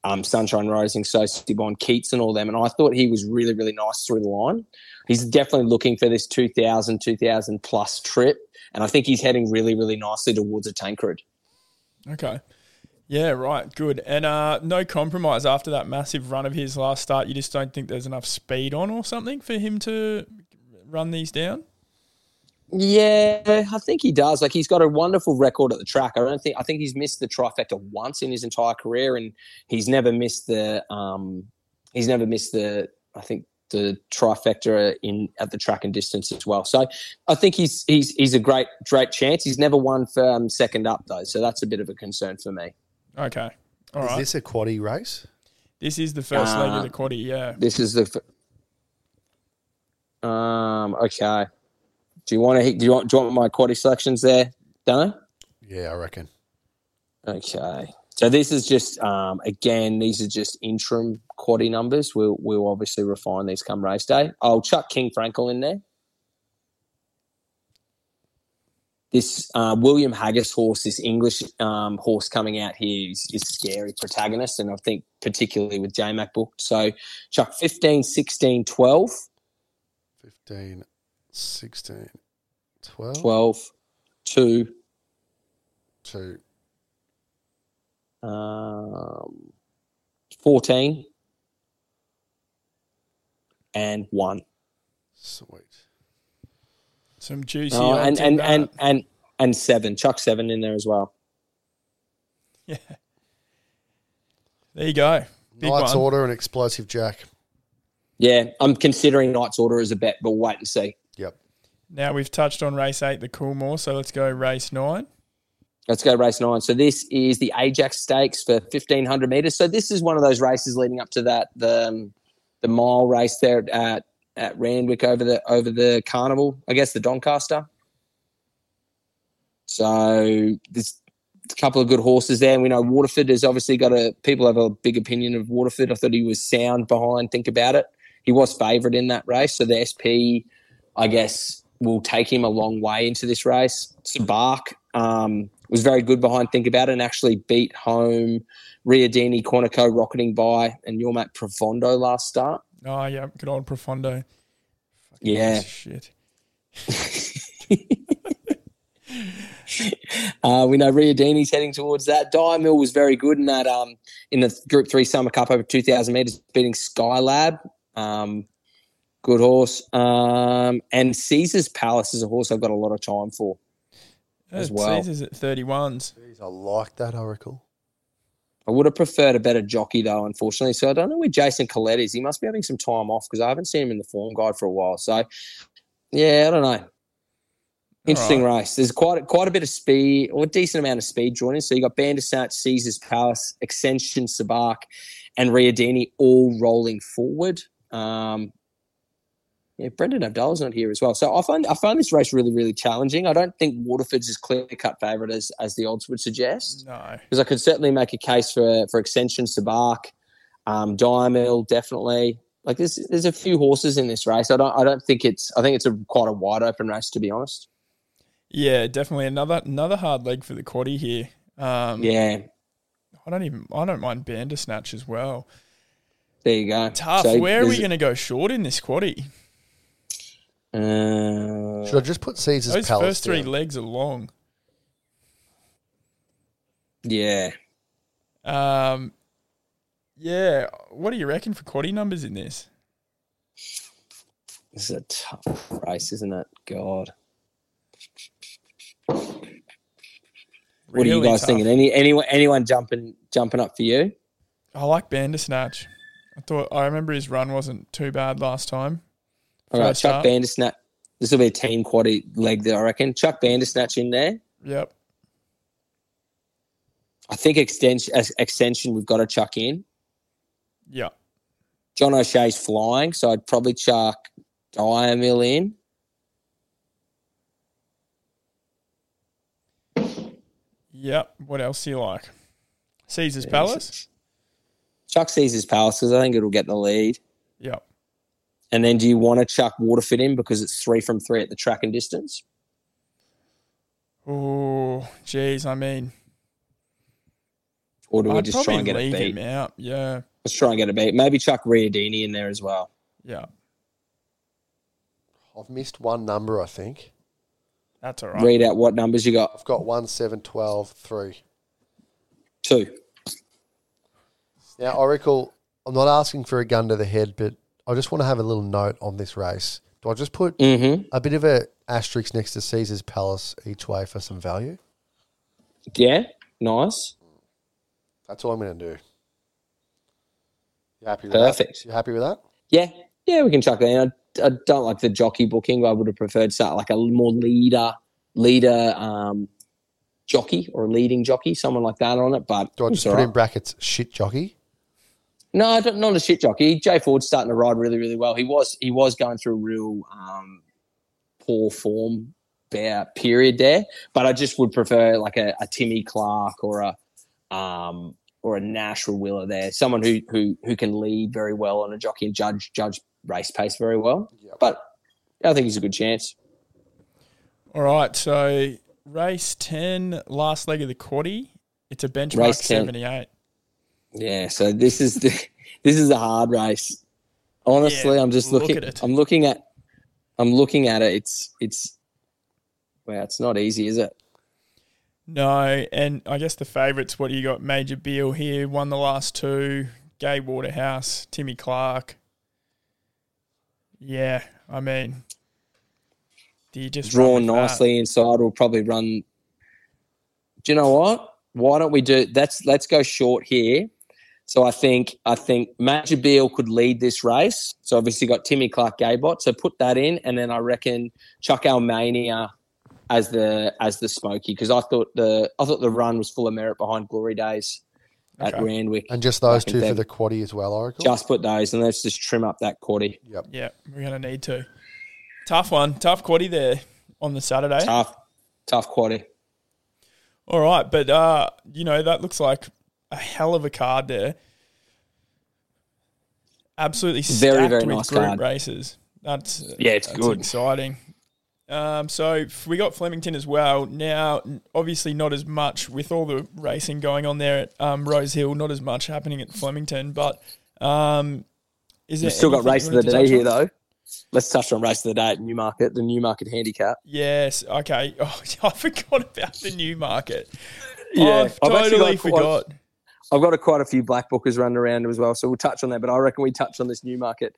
um, Sunshine Rising, Society Bond, Keats, and all them. And I thought he was really, really nice through the line. He's definitely looking for this 2000, 2000 plus trip. And I think he's heading really, really nicely towards a Tancred. Okay. Yeah, right. Good. And uh, no compromise after that massive run of his last start. You just don't think there's enough speed on or something for him to run these down? Yeah, I think he does. Like he's got a wonderful record at the track. I don't think I think he's missed the trifecta once in his entire career, and he's never missed the um he's never missed the I think the trifecta in at the track and distance as well. So I think he's he's he's a great great chance. He's never won for um, second up though, so that's a bit of a concern for me. Okay. All is right. this a quaddy race? This is the first leg Uh, of the quaddy, yeah. This is the f- um okay. Do you want to do you want do you want my quaddy selections there, Dano? Yeah, I reckon. Okay. So this is just um, again, these are just interim quaddy numbers. We'll we'll obviously refine these come race day. I'll chuck King Frankel in there. This uh, William Haggas horse, this English um, horse coming out here is, is scary protagonist, and I think particularly with JMac booked. So chuck 15, 16, 12, 15, 16, 12, 12, 2, 2, um, 14, and 1. sweet. Some juicy Oh, and odds and, that. and and and seven. Chuck seven in there as well. yeah. There you go. Big Knight's one. order and explosive jack. Yeah, I'm considering Knight's Order as a bet, but we'll wait and see. Yep. Now we've touched on race eight, the Coolmore, so let's go race nine. Let's go race nine. So this is the Ajax Stakes for 1500 meters. So this is one of those races leading up to that the um, the mile race there at at Randwick over the over the carnival. I guess the Doncaster. So there's a couple of good horses there. And we know Waterford has obviously got a people have a big opinion of Waterford. I thought he was sound behind. Think about it. He was favourite in that race, so the SP, I guess, will take him a long way into this race. Sabark um, was very good behind. Think about it, and actually beat home Riadini, Cornico rocketing by, and your mate Profondo last start. Oh yeah, good old Profondo. Yeah. Shit. Uh, we know Riadini's heading towards that. Diamil was very good in that um, in the Group Three Summer Cup over two thousand meters, beating Skylab. Um, good horse. Um, and Caesar's Palace is a horse I've got a lot of time for. As Uh, well. Caesar's at thirty ones. I like that Oracle. I would have preferred a better jockey though, unfortunately. So I don't know where Jason Collett is. He must be having some time off because I haven't seen him in the form guide for a while. So yeah, I don't know. Interesting race. There's quite quite a bit of speed or a decent amount of speed joining. So you got Bandersnatch, Caesar's Palace, Extension, Sabark, and Riadini all rolling forward. Um, yeah, Brenton Avdulla's not here as well. So I find I find this race really, really challenging. I don't think Waterford's as clear cut favourite as as the odds would suggest No. because I could certainly make a case for for Extension, Sabark, um, Diamil, definitely. Like there's there's a few horses in this race. I don't I don't think it's I think it's a quite a wide open race to be honest. Yeah, definitely another another hard leg for the quaddy here. Um, Yeah, I don't even I don't mind Bandersnatch as well. there you go. Tough. So Where are we going to go short in this quaddy? Uh, Should I just put Caesar's Those Palace first three down? legs are long. yeah, Um, yeah. What do you reckon for quaddy numbers in this? this is a tough race, isn't it? God, what are you guys tough. thinking? Any anyone anyone jumping jumping up for you? I like Bandersnatch. I thought I remember his run wasn't too bad last time. All right, Chuck up. Bandersnatch. This will be a team quaddy leg there, I reckon. Chuck Bandersnatch in there. Yep. I think extension extension we've got to chuck in. Yeah. John O'Shea's flying, so I'd probably chuck Diamil in. Yep. What else do you like? Caesar's Palace. Chuck Caesar's Palace because I think it'll get the lead. Yep. And then do you want to chuck Waterford in because it's three from three at the track and distance? Oh, geez. I mean, Or do we I'd just try and get a leave beat? him out. Yeah. Let's try and get a beat. Maybe chuck Riadini in there as well. Yeah. I've missed one number, I think. That's all right. Read out what numbers you got. I've got 1, 7, 12, 3. Two. Now, Oracle, I'm not asking for a gun to the head, but I just want to have a little note on this race. Do I just put Mm-hmm. a bit of a asterisk next to Caesar's Palace each way for some value? Yeah. Nice. That's all I'm going to do. You happy with Perfect. that? You happy with that? Yeah. Yeah, we can chuck that in. I, I don't like the jockey booking. I would have preferred start like a more leader, leader um, jockey or a leading jockey, someone like that on it. But Do I just put right. in brackets shit jockey? No, I don't, not a shit jockey. Jay Ford's starting to ride really, really well. He was he was going through a real um, poor form period there, but I just would prefer like a, a Timmy Clark or a um, or a Nash Rawiller there, someone who who who can lead very well on a jockey and judge judge race pace very well. Yep. But I think he's a good chance. All right. So, race 10, last leg of the quaddy. It's a benchmark Race 10. 78. Yeah, so this is the this is a hard race. Honestly, Yeah, I'm just look looking. at it. I'm looking at. I'm looking at it. It's it's. Wow, it's not easy, is it? No, and I guess the favourites, what do you got? Major Beal here, won the last two. Gai Waterhouse, Timmy Clark. Yeah, I mean, do you just run Drawn with that? nicely inside. We'll probably run. Do you know what? Why don't we do? That's let's go short here. So I think I think Major Beal could lead this race. So obviously got Timmy Clark Gaybot. So put that in, and then I reckon Chuck Almania as the as the smoky because I thought the I thought the run was full of merit behind Glory Days at Okay. Randwick. And just those Back in two for the quaddy as well, Oracle? Just put those, and let's just trim up that quaddy. Yep. Yeah, we're going to need to. Tough one. Tough quaddy there on the Saturday. Tough, tough quaddy. All right, but uh, you know that looks like a hell of a card there. Absolutely Very, very with nice group card. races. That's Yeah, it's that's good. exciting. Um, so we got Flemington as well. Now, obviously, not as much with all the racing going on there at um, Rose Hill. Not as much happening at Flemington, but um, is there We've still got anything race of the day here, on? though. Let's touch on race of the day at Newmarket, the Newmarket Handicap. Yes. Okay. Oh, I forgot about the Newmarket. Yeah, oh, I've actually totally got quite- forgot. I've got a, quite a few black bookers running around as well, so we'll touch on that. But I reckon we touch on this Newmarket.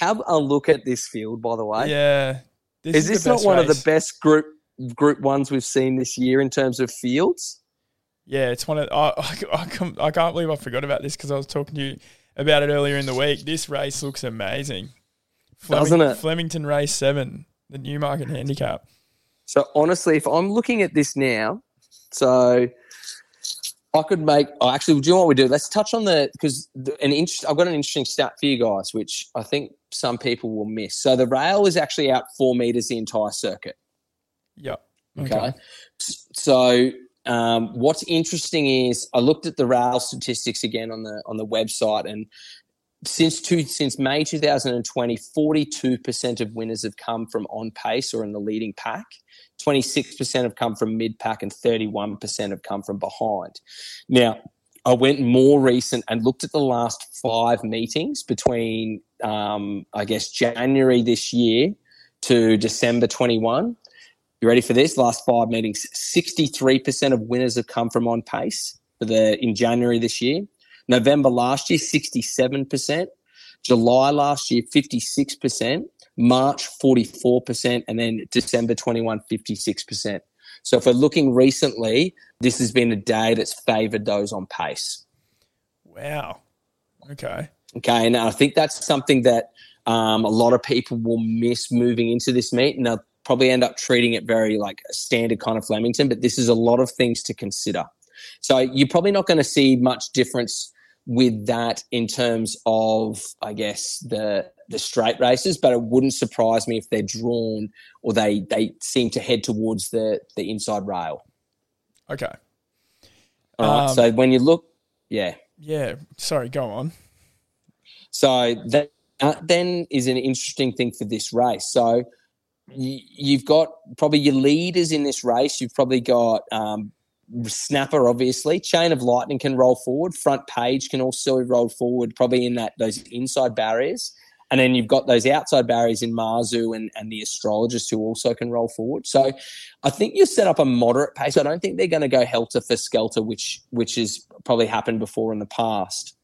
Have a look at this field, by the way. Yeah. This is the this not one of the best group group ones we've seen this year in terms of fields? Yeah, it's one of. I, I, I, can't, I can't believe I forgot about this because I was talking to you about it earlier in the week. This race looks amazing. Doesn't it? Flemington Race 7, the Newmarket Handicap. So honestly, if I'm looking at this now, so I could make. Oh, actually, do you know what we do? Let's touch on the because an interest. I've got an interesting stat for you guys, which I think some people will miss. So the rail is actually out four meters the entire circuit. Yep. Okay. S- So um, what's interesting is I looked at the rail statistics again on the on the website, and since two, since May 2020, 42 percent of winners have come from on pace or in the leading pack. 26% have come from mid pack and 31% have come from behind. Now, I went more recent and looked at the last five meetings between, um, I guess, January this year to December 21. You ready for this? Last five meetings, 63% of winners have come from on pace for the in January this year. November last year, 67%. July last year, 56%. March, 44%. And then December 21, 56%. So if we're looking recently, this has been a day that's favoured those on pace. Wow. Okay. Okay, and I think that's something that um, a lot of people will miss moving into this meet, and they'll probably end up treating it very like a standard kind of Flemington. But this is a lot of things to consider. So you're probably not going to see much difference with that in terms of, I guess, the the straight races. But it wouldn't surprise me if they're drawn or they they seem to head towards the the inside rail. Okay. All right. Um, so when you look, yeah. Yeah. Sorry, go on. So that, that then is an interesting thing for this race. So you've got probably your leaders in this race. You've probably got um, Snapper, obviously. Chain of Lightning can roll forward. Front Page can also roll forward, probably in that those inside barriers. And then you've got those outside barriers in Marzu and, and the astrologist who also can roll forward. So I think you set up a moderate pace. I don't think they're going to go helter for skelter, which which has probably happened before in the past.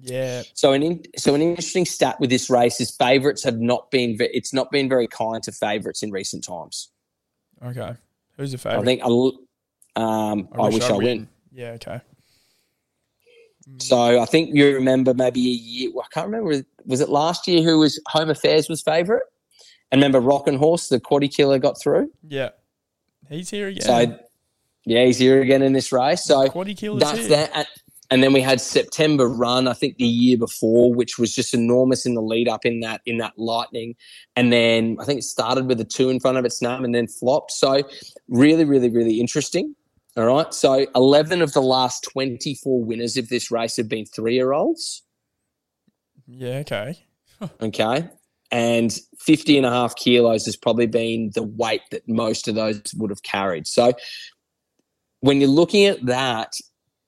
Yeah. So an in, so an interesting stat with this race is favourites have not been it's not been very kind to favourites in recent times. Okay. Who's the favorite? I think um, I, wish, I win. Yeah. Okay. So I think you remember maybe a year. I can't remember. Was it last year who was Home Affairs was favourite? And remember Rock and Horse, the quaddy killer got through. Yeah. He's here again. So yeah, he's here again in this race. So Quaddy Killer's that's here. that. And- And then we had September run, I think the year before, which was just enormous in the lead up in that in that lightning. And then I think it started with a two in front of its name and then flopped. So really, really, really interesting. All right. So eleven of the last twenty four winners of this race have been three year olds. Yeah. Okay. Okay. And 50 and a half kilos has probably been the weight that most of those would have carried. So when you're looking at that,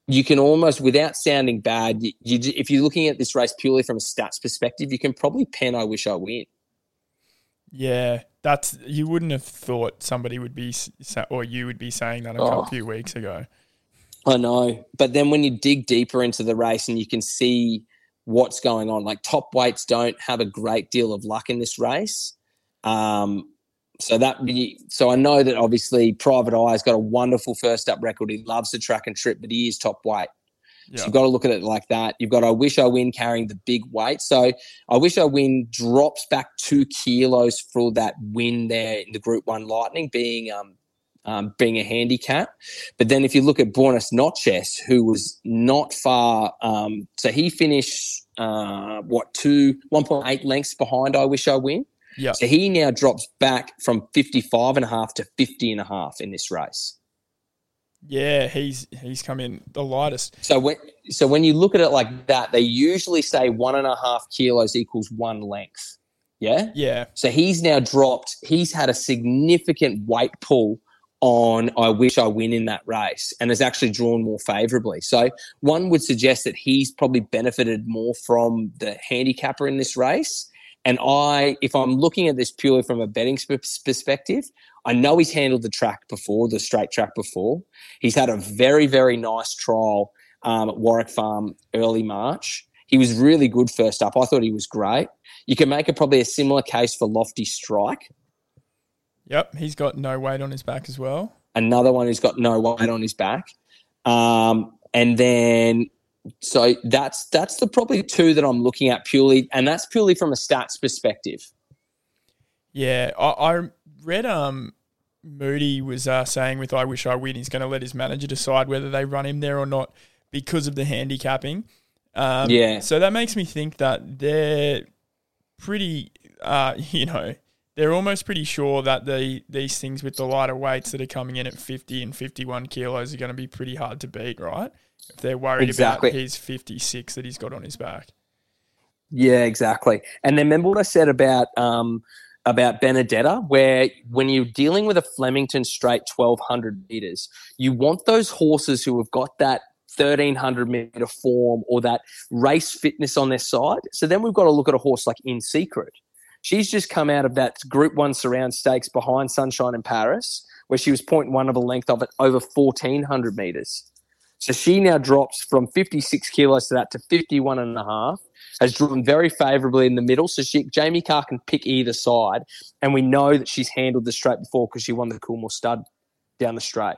you can almost, without sounding bad, you, you, if you're looking at this race purely from a stats perspective, you can probably pen I wish I win. Yeah. That's you wouldn't have thought somebody would be sa- or you would be saying that a Oh. couple few weeks ago. I know. But then when you dig deeper into the race and you can see what's going on, like top weights don't have a great deal of luck in this race. Um, so that so I know that obviously Private Eye's got a wonderful first up record. He loves the track and trip, but he is top weight. Yeah. So you've got to look at it like that. You've got I wish I win carrying the big weight. So I wish I win drops back two kilos for that win there in the Group One Lightning, being um, um being a handicap. But then if you look at Buenos Noches, who was not far, um, so he finished uh, what two one point eight lengths behind. I wish I win. Yeah. So he now drops back from 55 and a half to 50 and a half in this race. Yeah, he's he's come in the lightest. So when so when you look at it like that, they usually say one and a half kilos equals one length. Yeah. Yeah, So he's now dropped. He's had a significant weight pull on I wish I win in that race and has actually drawn more favourably. So one would suggest that he's probably benefited more from the handicapper in this race. And I, if I'm looking at this purely from a betting sp- perspective, I know he's handled the track before, the straight track before. He's had a very, very nice trial um, at Warwick Farm early March. He was really good first up. I thought he was great. You can make a, probably a similar case for Lofty Strike, yep. He's got no weight on his back as well. another one who's got no weight on his back. Um, and then so that's that's the probably two that I'm looking at purely, and that's purely from a stats perspective. Yeah, I, I read um Moody was uh, saying with I wish I win, he's going to let his manager decide whether they run him there or not because of the handicapping. Um, Yeah. So that makes me think that they're pretty, uh, you know, they're almost pretty sure that the these things with the lighter weights that are coming in at 50 and 51 kilos are going to be pretty hard to beat, right? If they're worried Exactly. about his 56 that he's got on his back. Yeah, exactly. And then remember what I said about um, about Benedetta, where when you're dealing with a Flemington straight 1200 meters, you want those horses who have got that 1300 meter form or that race fitness on their side. So then we've got to look at a horse like In Secret. She's just come out of that Group One Surround Stakes behind Sunshine in Paris, where she was 0.1 of a length of it over 1400 meters. So she now drops from 56 kilos to that to 51 and a half has drawn very favourably in the middle. So she, Jamie Kah can pick either side, and we know that she's handled the straight before because she won the Coolmore Stud down the straight.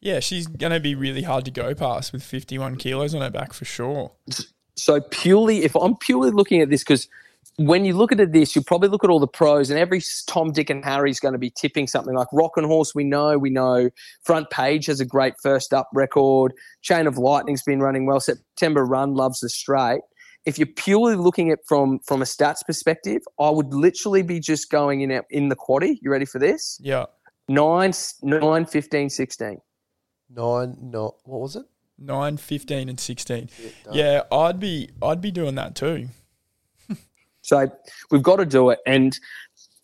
Yeah, she's going to be really hard to go past with 51 kilos on her back for sure. So purely, if I'm purely looking at this, because when you look at this, you'll probably look at all the pros, and every Tom, Dick, and Harry's going to be tipping something like Rock and Horse. We know, we know. Front Page has a great first up record. Chain of Lightning's been running well. September Run loves the straight. If you're purely looking at from from a stats perspective, I would literally be just going in in the quaddy. You ready for this? Yeah. Nine, nine, 15, 16. Nine, no, what was it? 9, 15 and 16. done. Yeah, I'd be I'd be doing that too. So we've got to do it. And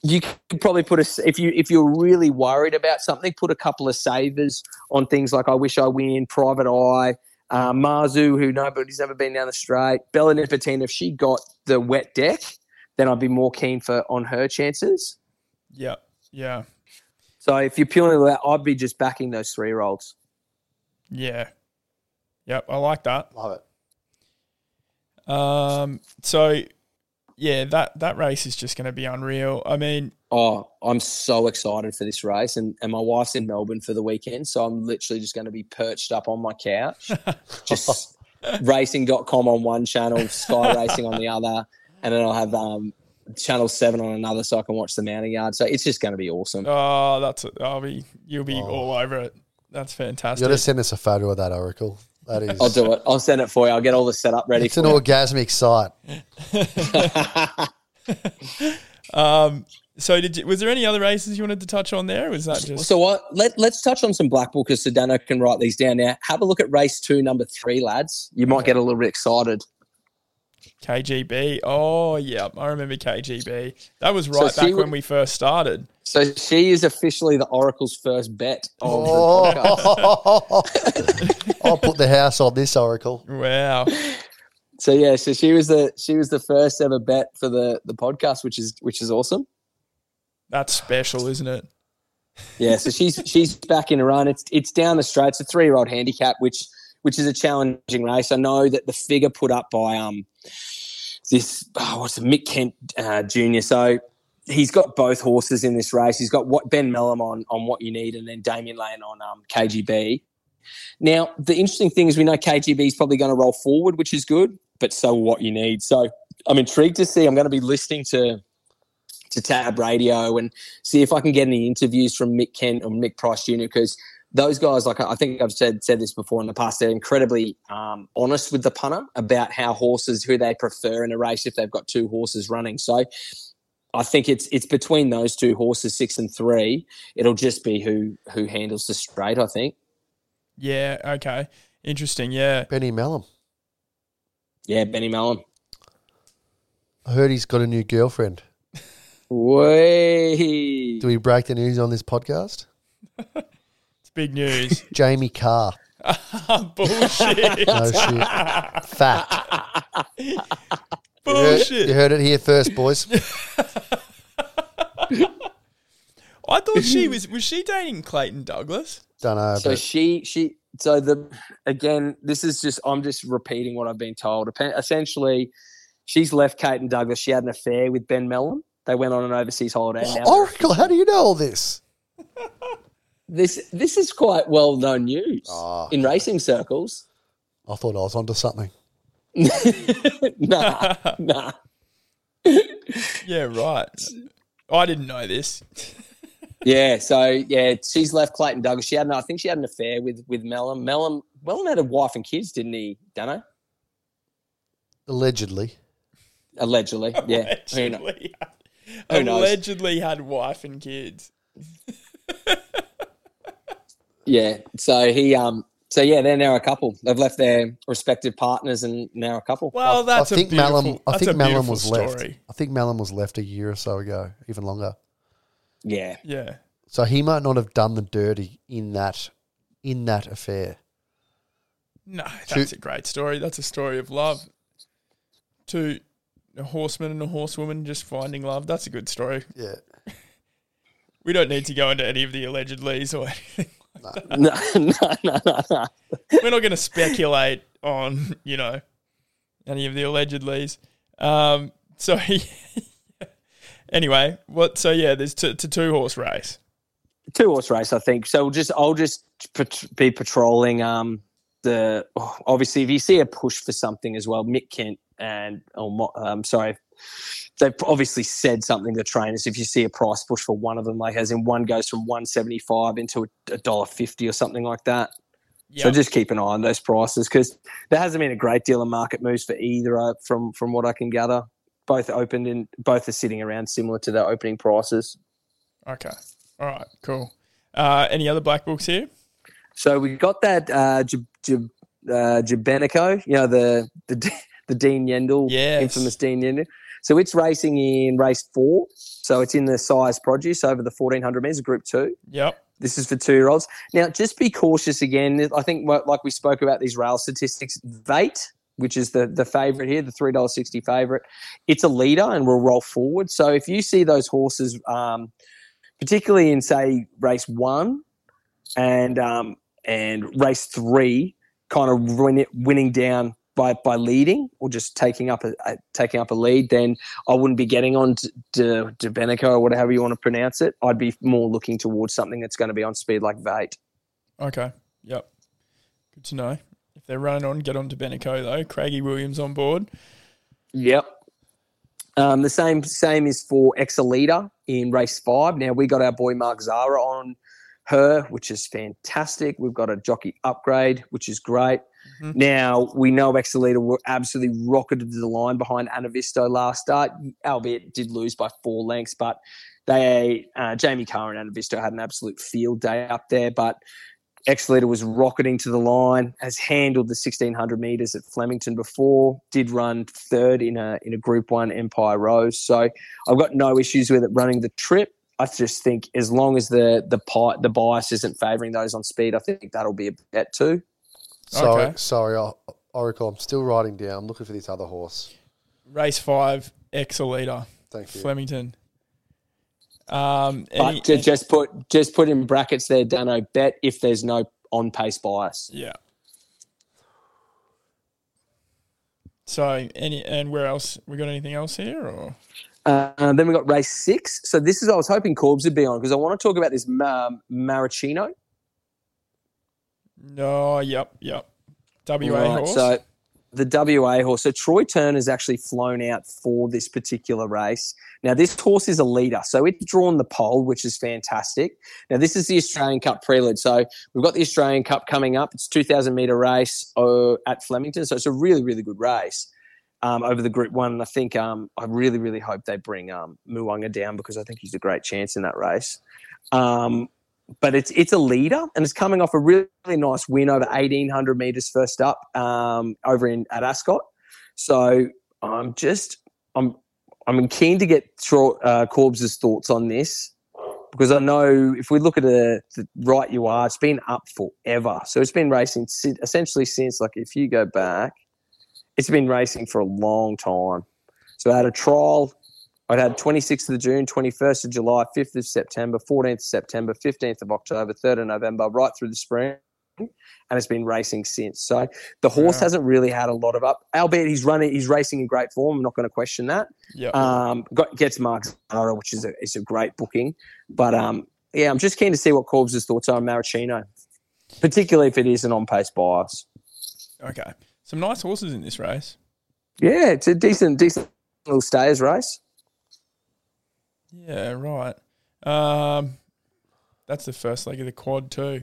you could probably put a if you if you're really worried about something, put a couple of savers on things like I wish I win, Private Eye, uh, Marzu, who nobody's ever been down the straight, Bella Nipotina. If she got the wet deck, then I'd be more keen for on her chances. Yeah. Yeah. So if you're purely that, I'd be just backing those three year olds. Yeah. Yep, I like that. Love it. Um so yeah, that that race is just going to be unreal. I mean, Oh, I'm so excited for this race, and, and my wife's in Melbourne for the weekend, so I'm literally just going to be perched up on my couch, just racing.com on one channel, Sky Racing on the other, and then I'll have um, Channel 7 on another so I can watch the mounting yard. So it's just going to be awesome. oh, that's I'll be you'll be Oh. all over it. That's fantastic. You fantastic. got to send us a photo of that oracle. That is. I'll do it. I'll send it for you. I'll get all the setup ready It's an you. orgasmic sight. Um so did you, was there any other races you wanted to touch on there? Was that just So what? Let, let's touch on some black bookers so Dano can write these down now. Have a look at race two, number three, lads. You might get a little bit excited. KGB? Oh, yeah, I remember KGB. That was right she back w- when we first started. So she is officially the Oracle's first bet of Oh. the. I'll put the house on this oracle. Wow. So yeah, so she was the she was the first ever bet for the the podcast, which is which is awesome. That's special, isn't it? Yeah, so she's she's back in a run. It's it's down the straight. It's a three year old handicap, which which is a challenging race. I know that the figure put up by um this oh, what's it, Mick Kent uh, Jr. So he's got both horses in this race. He's got what Ben Melham on on what you need, and then Damien Lane on um, KGB. Now the interesting thing is we know KGB is probably going to roll forward, which is good, but so what you need. So I'm intrigued to see. I'm going to be listening to to Tab Radio and see if I can get any interviews from Mick Kent or Mick Price Jr. because those guys, like I think I've said said this before in the past, they're incredibly um, honest with the punter about how horses who they prefer in a race if they've got two horses running. So I think it's it's between those two horses, six and three. It'll just be who who handles the straight. I think. Yeah. Okay. Interesting. Yeah. Benny Melham. Yeah, Benny Melham. I heard he's got a new girlfriend. Way. Do we break the news on this podcast? It's big news. Jamie Kah. Bullshit. No shit. Fact. You heard, Bullshit. you heard it here first, boys. I thought she was. Was she dating Clayton Douglas? Don't know. So but she she so the again this is just I'm just repeating what I've been told. Epen- Essentially, she's left Clayton Douglas. She had an affair with Ben Melham. They went on an overseas holiday. and now they're- Oracle, how do you know all this? This this is quite well known news Oh. in racing circles. I thought I was onto something. nah, nah. Yeah. Right. I didn't know this. Yeah, so yeah, she's left Clayton Douglas. She had, an, I think she had an affair with with Melham. Melham, Melham had a wife and kids, didn't he? Dano, Allegedly. allegedly. Yeah, Who kno- Allegedly. Who knows? Allegedly had wife and kids. yeah. So he, um, so yeah, they're now a couple. They've left their respective partners and now a couple. Well, that's I think a beautiful. Malum. I think a Malum was story. left. I think Malum was left a year or so ago, even longer. Yeah, Yeah. So he might not have done the dirty in that in that affair. No, that's a great story. That's a story of love. Two a horseman and a horsewoman just finding love. That's a good story. Yeah. We don't need to go into any of the alleged leads or anything. no, no, no, no, no. We're not going to speculate on, you know, any of the alleged leads. Um, so, anyway, what? So yeah, there's t- it's a two horse race. two horse race, I think. So we'll just I'll just pat- be patrolling. Um, the oh, obviously if you see a push for something as well, Mick Kent and oh, Mo- um, sorry, they've obviously said something to trainers. If you see a price push for one of them, like as in one goes from one seventy five into a dollar fifty or something like that. So just keep an eye on those prices because there hasn't been a great deal of market moves for either. Uh, from from what I can gather, both opened and both are sitting around similar to their opening prices. Okay. All right. Cool. Uh, any other black books here? So we got that uh, J- J- uh, Jabenico, you know the the the Dean Yendall, Yes. infamous Dean Yendel. So it's racing in race four. So it's in the Sires' Produce over the fourteen hundred meters, Group Two. Yep. This is for two year olds. Now, just be cautious again. I think, like we spoke about these rail statistics, Vate, which is the the favorite here, the three dollar sixty favorite, it's a leader and will roll forward. So if you see those horses, um, particularly in say race one and um, and race three, kind of win, winning down by, by leading or just taking up a, a taking up a lead, then I wouldn't be getting on to, Beneco or whatever you want to pronounce it. I'd be more looking towards something that's going to be on speed like Vate. Okay. Yep. Good to know. If they're running on, get on to Beneco though. Craigie Williams on board. Yep. Um, the same same is for Exalita in race five. Now we got our boy Mark Zahra on her, which is fantastic. We've got a jockey upgrade, which is great. Mhm. Now we know Exalita were absolutely rocketed to the line behind Anavisto last start, albeit did lose by four lengths, but they uh, Jamie Kah and Anavisto had an absolute field day up there, but Exeter was rocketing to the line, has handled the 1600 meters at Flemington before, did run third in a in a Group One Empire Rose. So I've got no issues with it running the trip. I just think as long as the the the bias isn't favouring those on speed, I think that'll be a bet too. Sorry, Okay. sorry, O- Oracle. I'm still writing down. I'm looking for this other horse. Race five, Exalita, Thank you. Flemington. Um, any- But to just put just put in brackets there, Dano bet if there's no on pace bias. yeah. So any and where else we got anything else here or Uh, then we got race six. So this is I was hoping Corbs would be on because I want to talk about this um, Maricino. No? Yep, yep. WA Right, horse. So the WA horse. So Troy Turner's actually flown out for this particular race. Now this horse is a leader, so it's drawn the pole, which is fantastic. Now this is the Australian Cup prelude. So we've got the Australian Cup coming up. It's a 2,000 meter race uh, at Flemington, so it's a really really good race. Um, over the Group One, and I think um, I really, really hope they bring um, Muwanga down because I think he's a great chance in that race. Um, but it's it's a leader and it's coming off a really, really nice win over 1800 meters first up um, over in at Ascot. So I'm just I'm I'm keen to get uh, Corbs's thoughts on this because I know if we look at the, the right you are, it's been up forever. So it's been racing essentially since like if you go back, it's been racing for a long time. So I had a trial. I had 26th of June, 21st of July, 5th of September, 14th of September, 15th of October, 3rd of November, right through the spring. And it's been racing since. So the horse Wow. hasn't really had a lot of up, albeit he's running, he's racing in great form. I'm not going to question that. Yeah. Um, got, gets Mark Zahra, which is a, is a great booking. But um, yeah, I'm just keen to see what Corbs' thoughts are on Maricino, particularly if it is an on pace bias. okay. Some nice horses in this race. Yeah, it's a decent, decent little stayers race. Yeah, right. Um, that's the first leg of the quad too.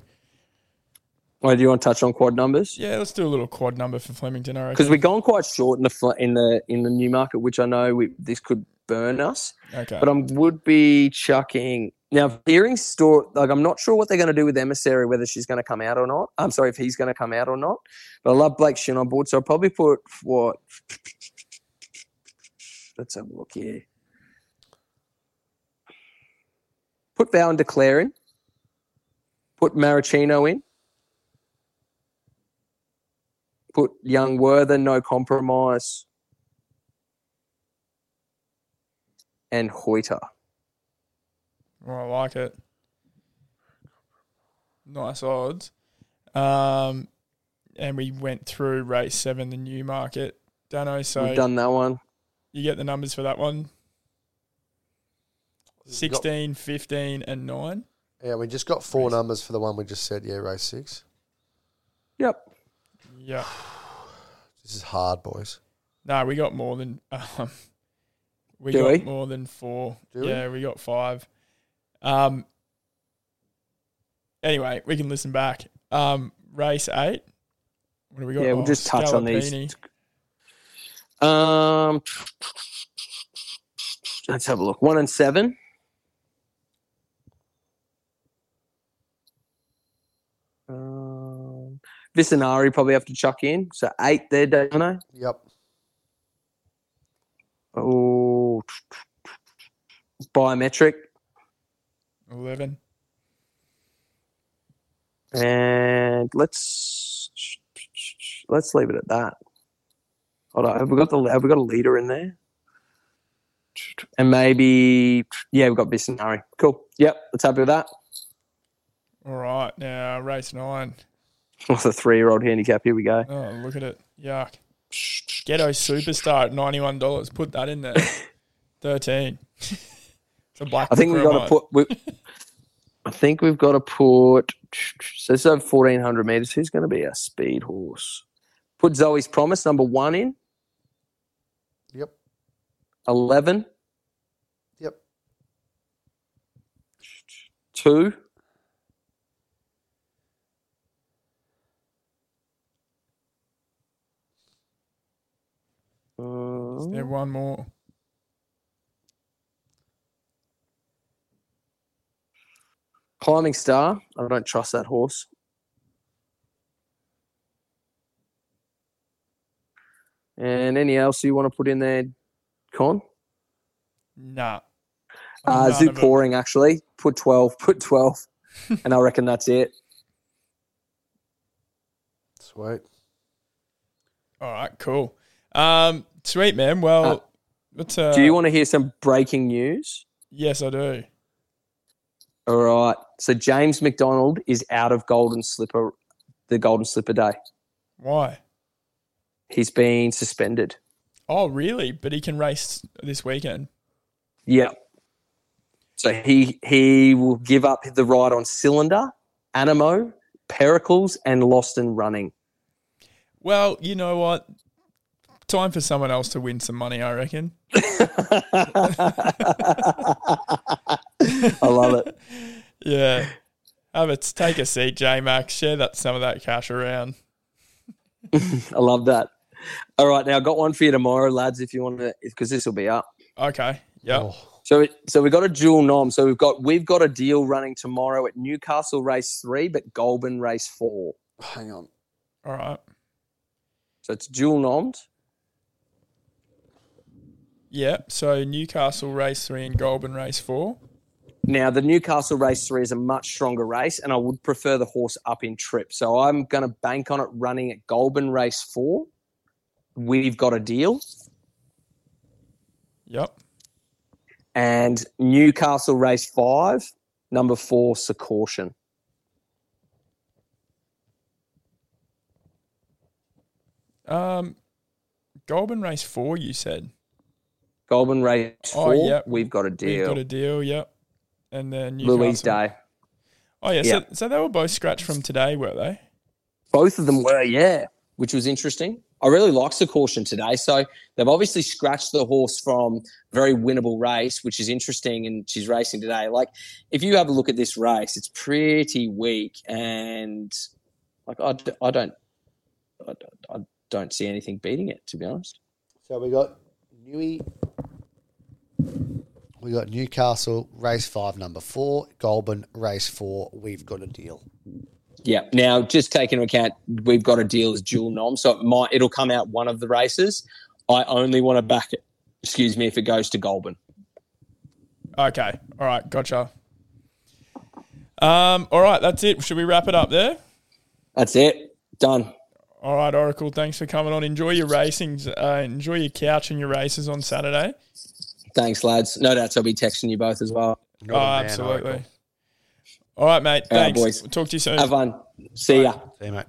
Wait, do you want to touch on quad numbers? Yeah, let's do a little quad number for Flemington. Because we've gone quite short in the fl- in the in the Newmarket, which I know we, this could burn us. okay. But I would be chucking now. Hearing store like I'm not sure what they're going to do with emissary, whether she's going to come out or not. I'm sorry if he's going to come out or not. But I love Blake Shinn on board, so I'll probably put what. Let's have a look here. Put Vow and Declare in. Put Maricino in. Put Young Werther, no compromise. And Hoyter. Oh, I like it. Nice odds. Um, and we went through race seven, the Newmarket. Dano, so We've done that one. you get the numbers for that one We've got- 16, 15, and 9. Yeah, we just got four Race. numbers for the one we just said. Yeah, race six. Yep. Yeah. This is hard, boys. No, we got more than. Um, we Do got we? more than four. Do yeah, we got five. Um. Anyway, we can listen back. Um, race eight. What do we got? Yeah, we'll Oh, just touch on these. Um, let's have a look. One and seven. Vicinari probably have to chuck in. So eight there, Dano. Yep. Oh, biometric. Eleven. And let's let's leave it at that. Hold on, have we got the have we got a leader in there? And maybe yeah, we've got Bisanari. Cool. Yep, let's happy with that. All right, now race nine. With a three year old handicap, here we go. Oh, look at it. Yuck. Ghetto superstar at ninety one dollars. Put that in there. Thirteen. it's a black. I think we've got to put. We, I think we've got to put. So it's over fourteen hundred meters. Who's going to be our speed horse? Put Zoe's Promise number one in. Yep. Eleven. Yep. Two. Is there one more? Climbing Star. I don't trust that horse. And any else you want to put in there, Con? Nah. Uh, None Zoo. Pouring, actually. Put 12. Put 12. and I reckon that's it. Sweet. All right, cool. Um, sweet man. Well, Uh. Uh, Do you want to hear some breaking news? Yes, I do. All right. So James McDonald is out of Golden Slipper, the Golden Slipper Day. Why? He's been suspended. Oh, really? But he can race this weekend. Yeah. So he he will give up the ride on Cylinder, Animo, Pericles, and Lost and Running. Well, you know what? Time for someone else to win some money, I reckon. I love it. Yeah. Have it. Take a seat, J Max. Share that some of that cash around. I love that. All right, now I've got one for you tomorrow, lads. If you want to, because this will be up. Okay. Yeah. Oh, So, it, so we've got a dual nom. So we've got we've got a deal running tomorrow at Newcastle race three, but Goulburn race four. Hang on. All right. So it's dual nommed. Yeah. So Newcastle race three and Goulburn race four. Now the Newcastle race three is a much stronger race, and I would prefer the horse up in trip. So I'm going to bank on it running at Goulburn race four. We've got a deal, Yep. and Newcastle race five, number four, Secaution. Um, Goulburn race four. You said. Goulburn race Oh yeah. we've got a deal. We've got a deal. Yep. And then Newcastle. Louise Day. Oh yeah. Yeah. So, so they were both scratched from today, were they? Both of them were, yeah, which was interesting. I really liked the caution today. So they've obviously scratched the horse from a very winnable race, which is interesting. And she's racing today. Like, if you have a look at this race, it's pretty weak. And like, I, d- I don't, I, don't- I don't see anything beating it, to be honest. So we got Newey. We got Newcastle race five, number four. Goulburn race four. We've got a deal. Yeah. Now, just take into account, we've got a deal as dual nom, so it might it'll come out one of the races. I only want to back it. Excuse me, if it goes to Goulburn. Okay. All right. Gotcha. Um. All right. That's it. Should we wrap it up there? That's it. Done. All right, Oracle. Thanks for coming on. Enjoy your racings. Uh, enjoy your couch and your races on Saturday. Thanks, lads. No doubts I'll be texting you both as well. Not oh, man, absolutely. Oracle. All right, mate. All right, Thanks. boys. We'll talk to you soon. Have fun. See ya. See you, mate.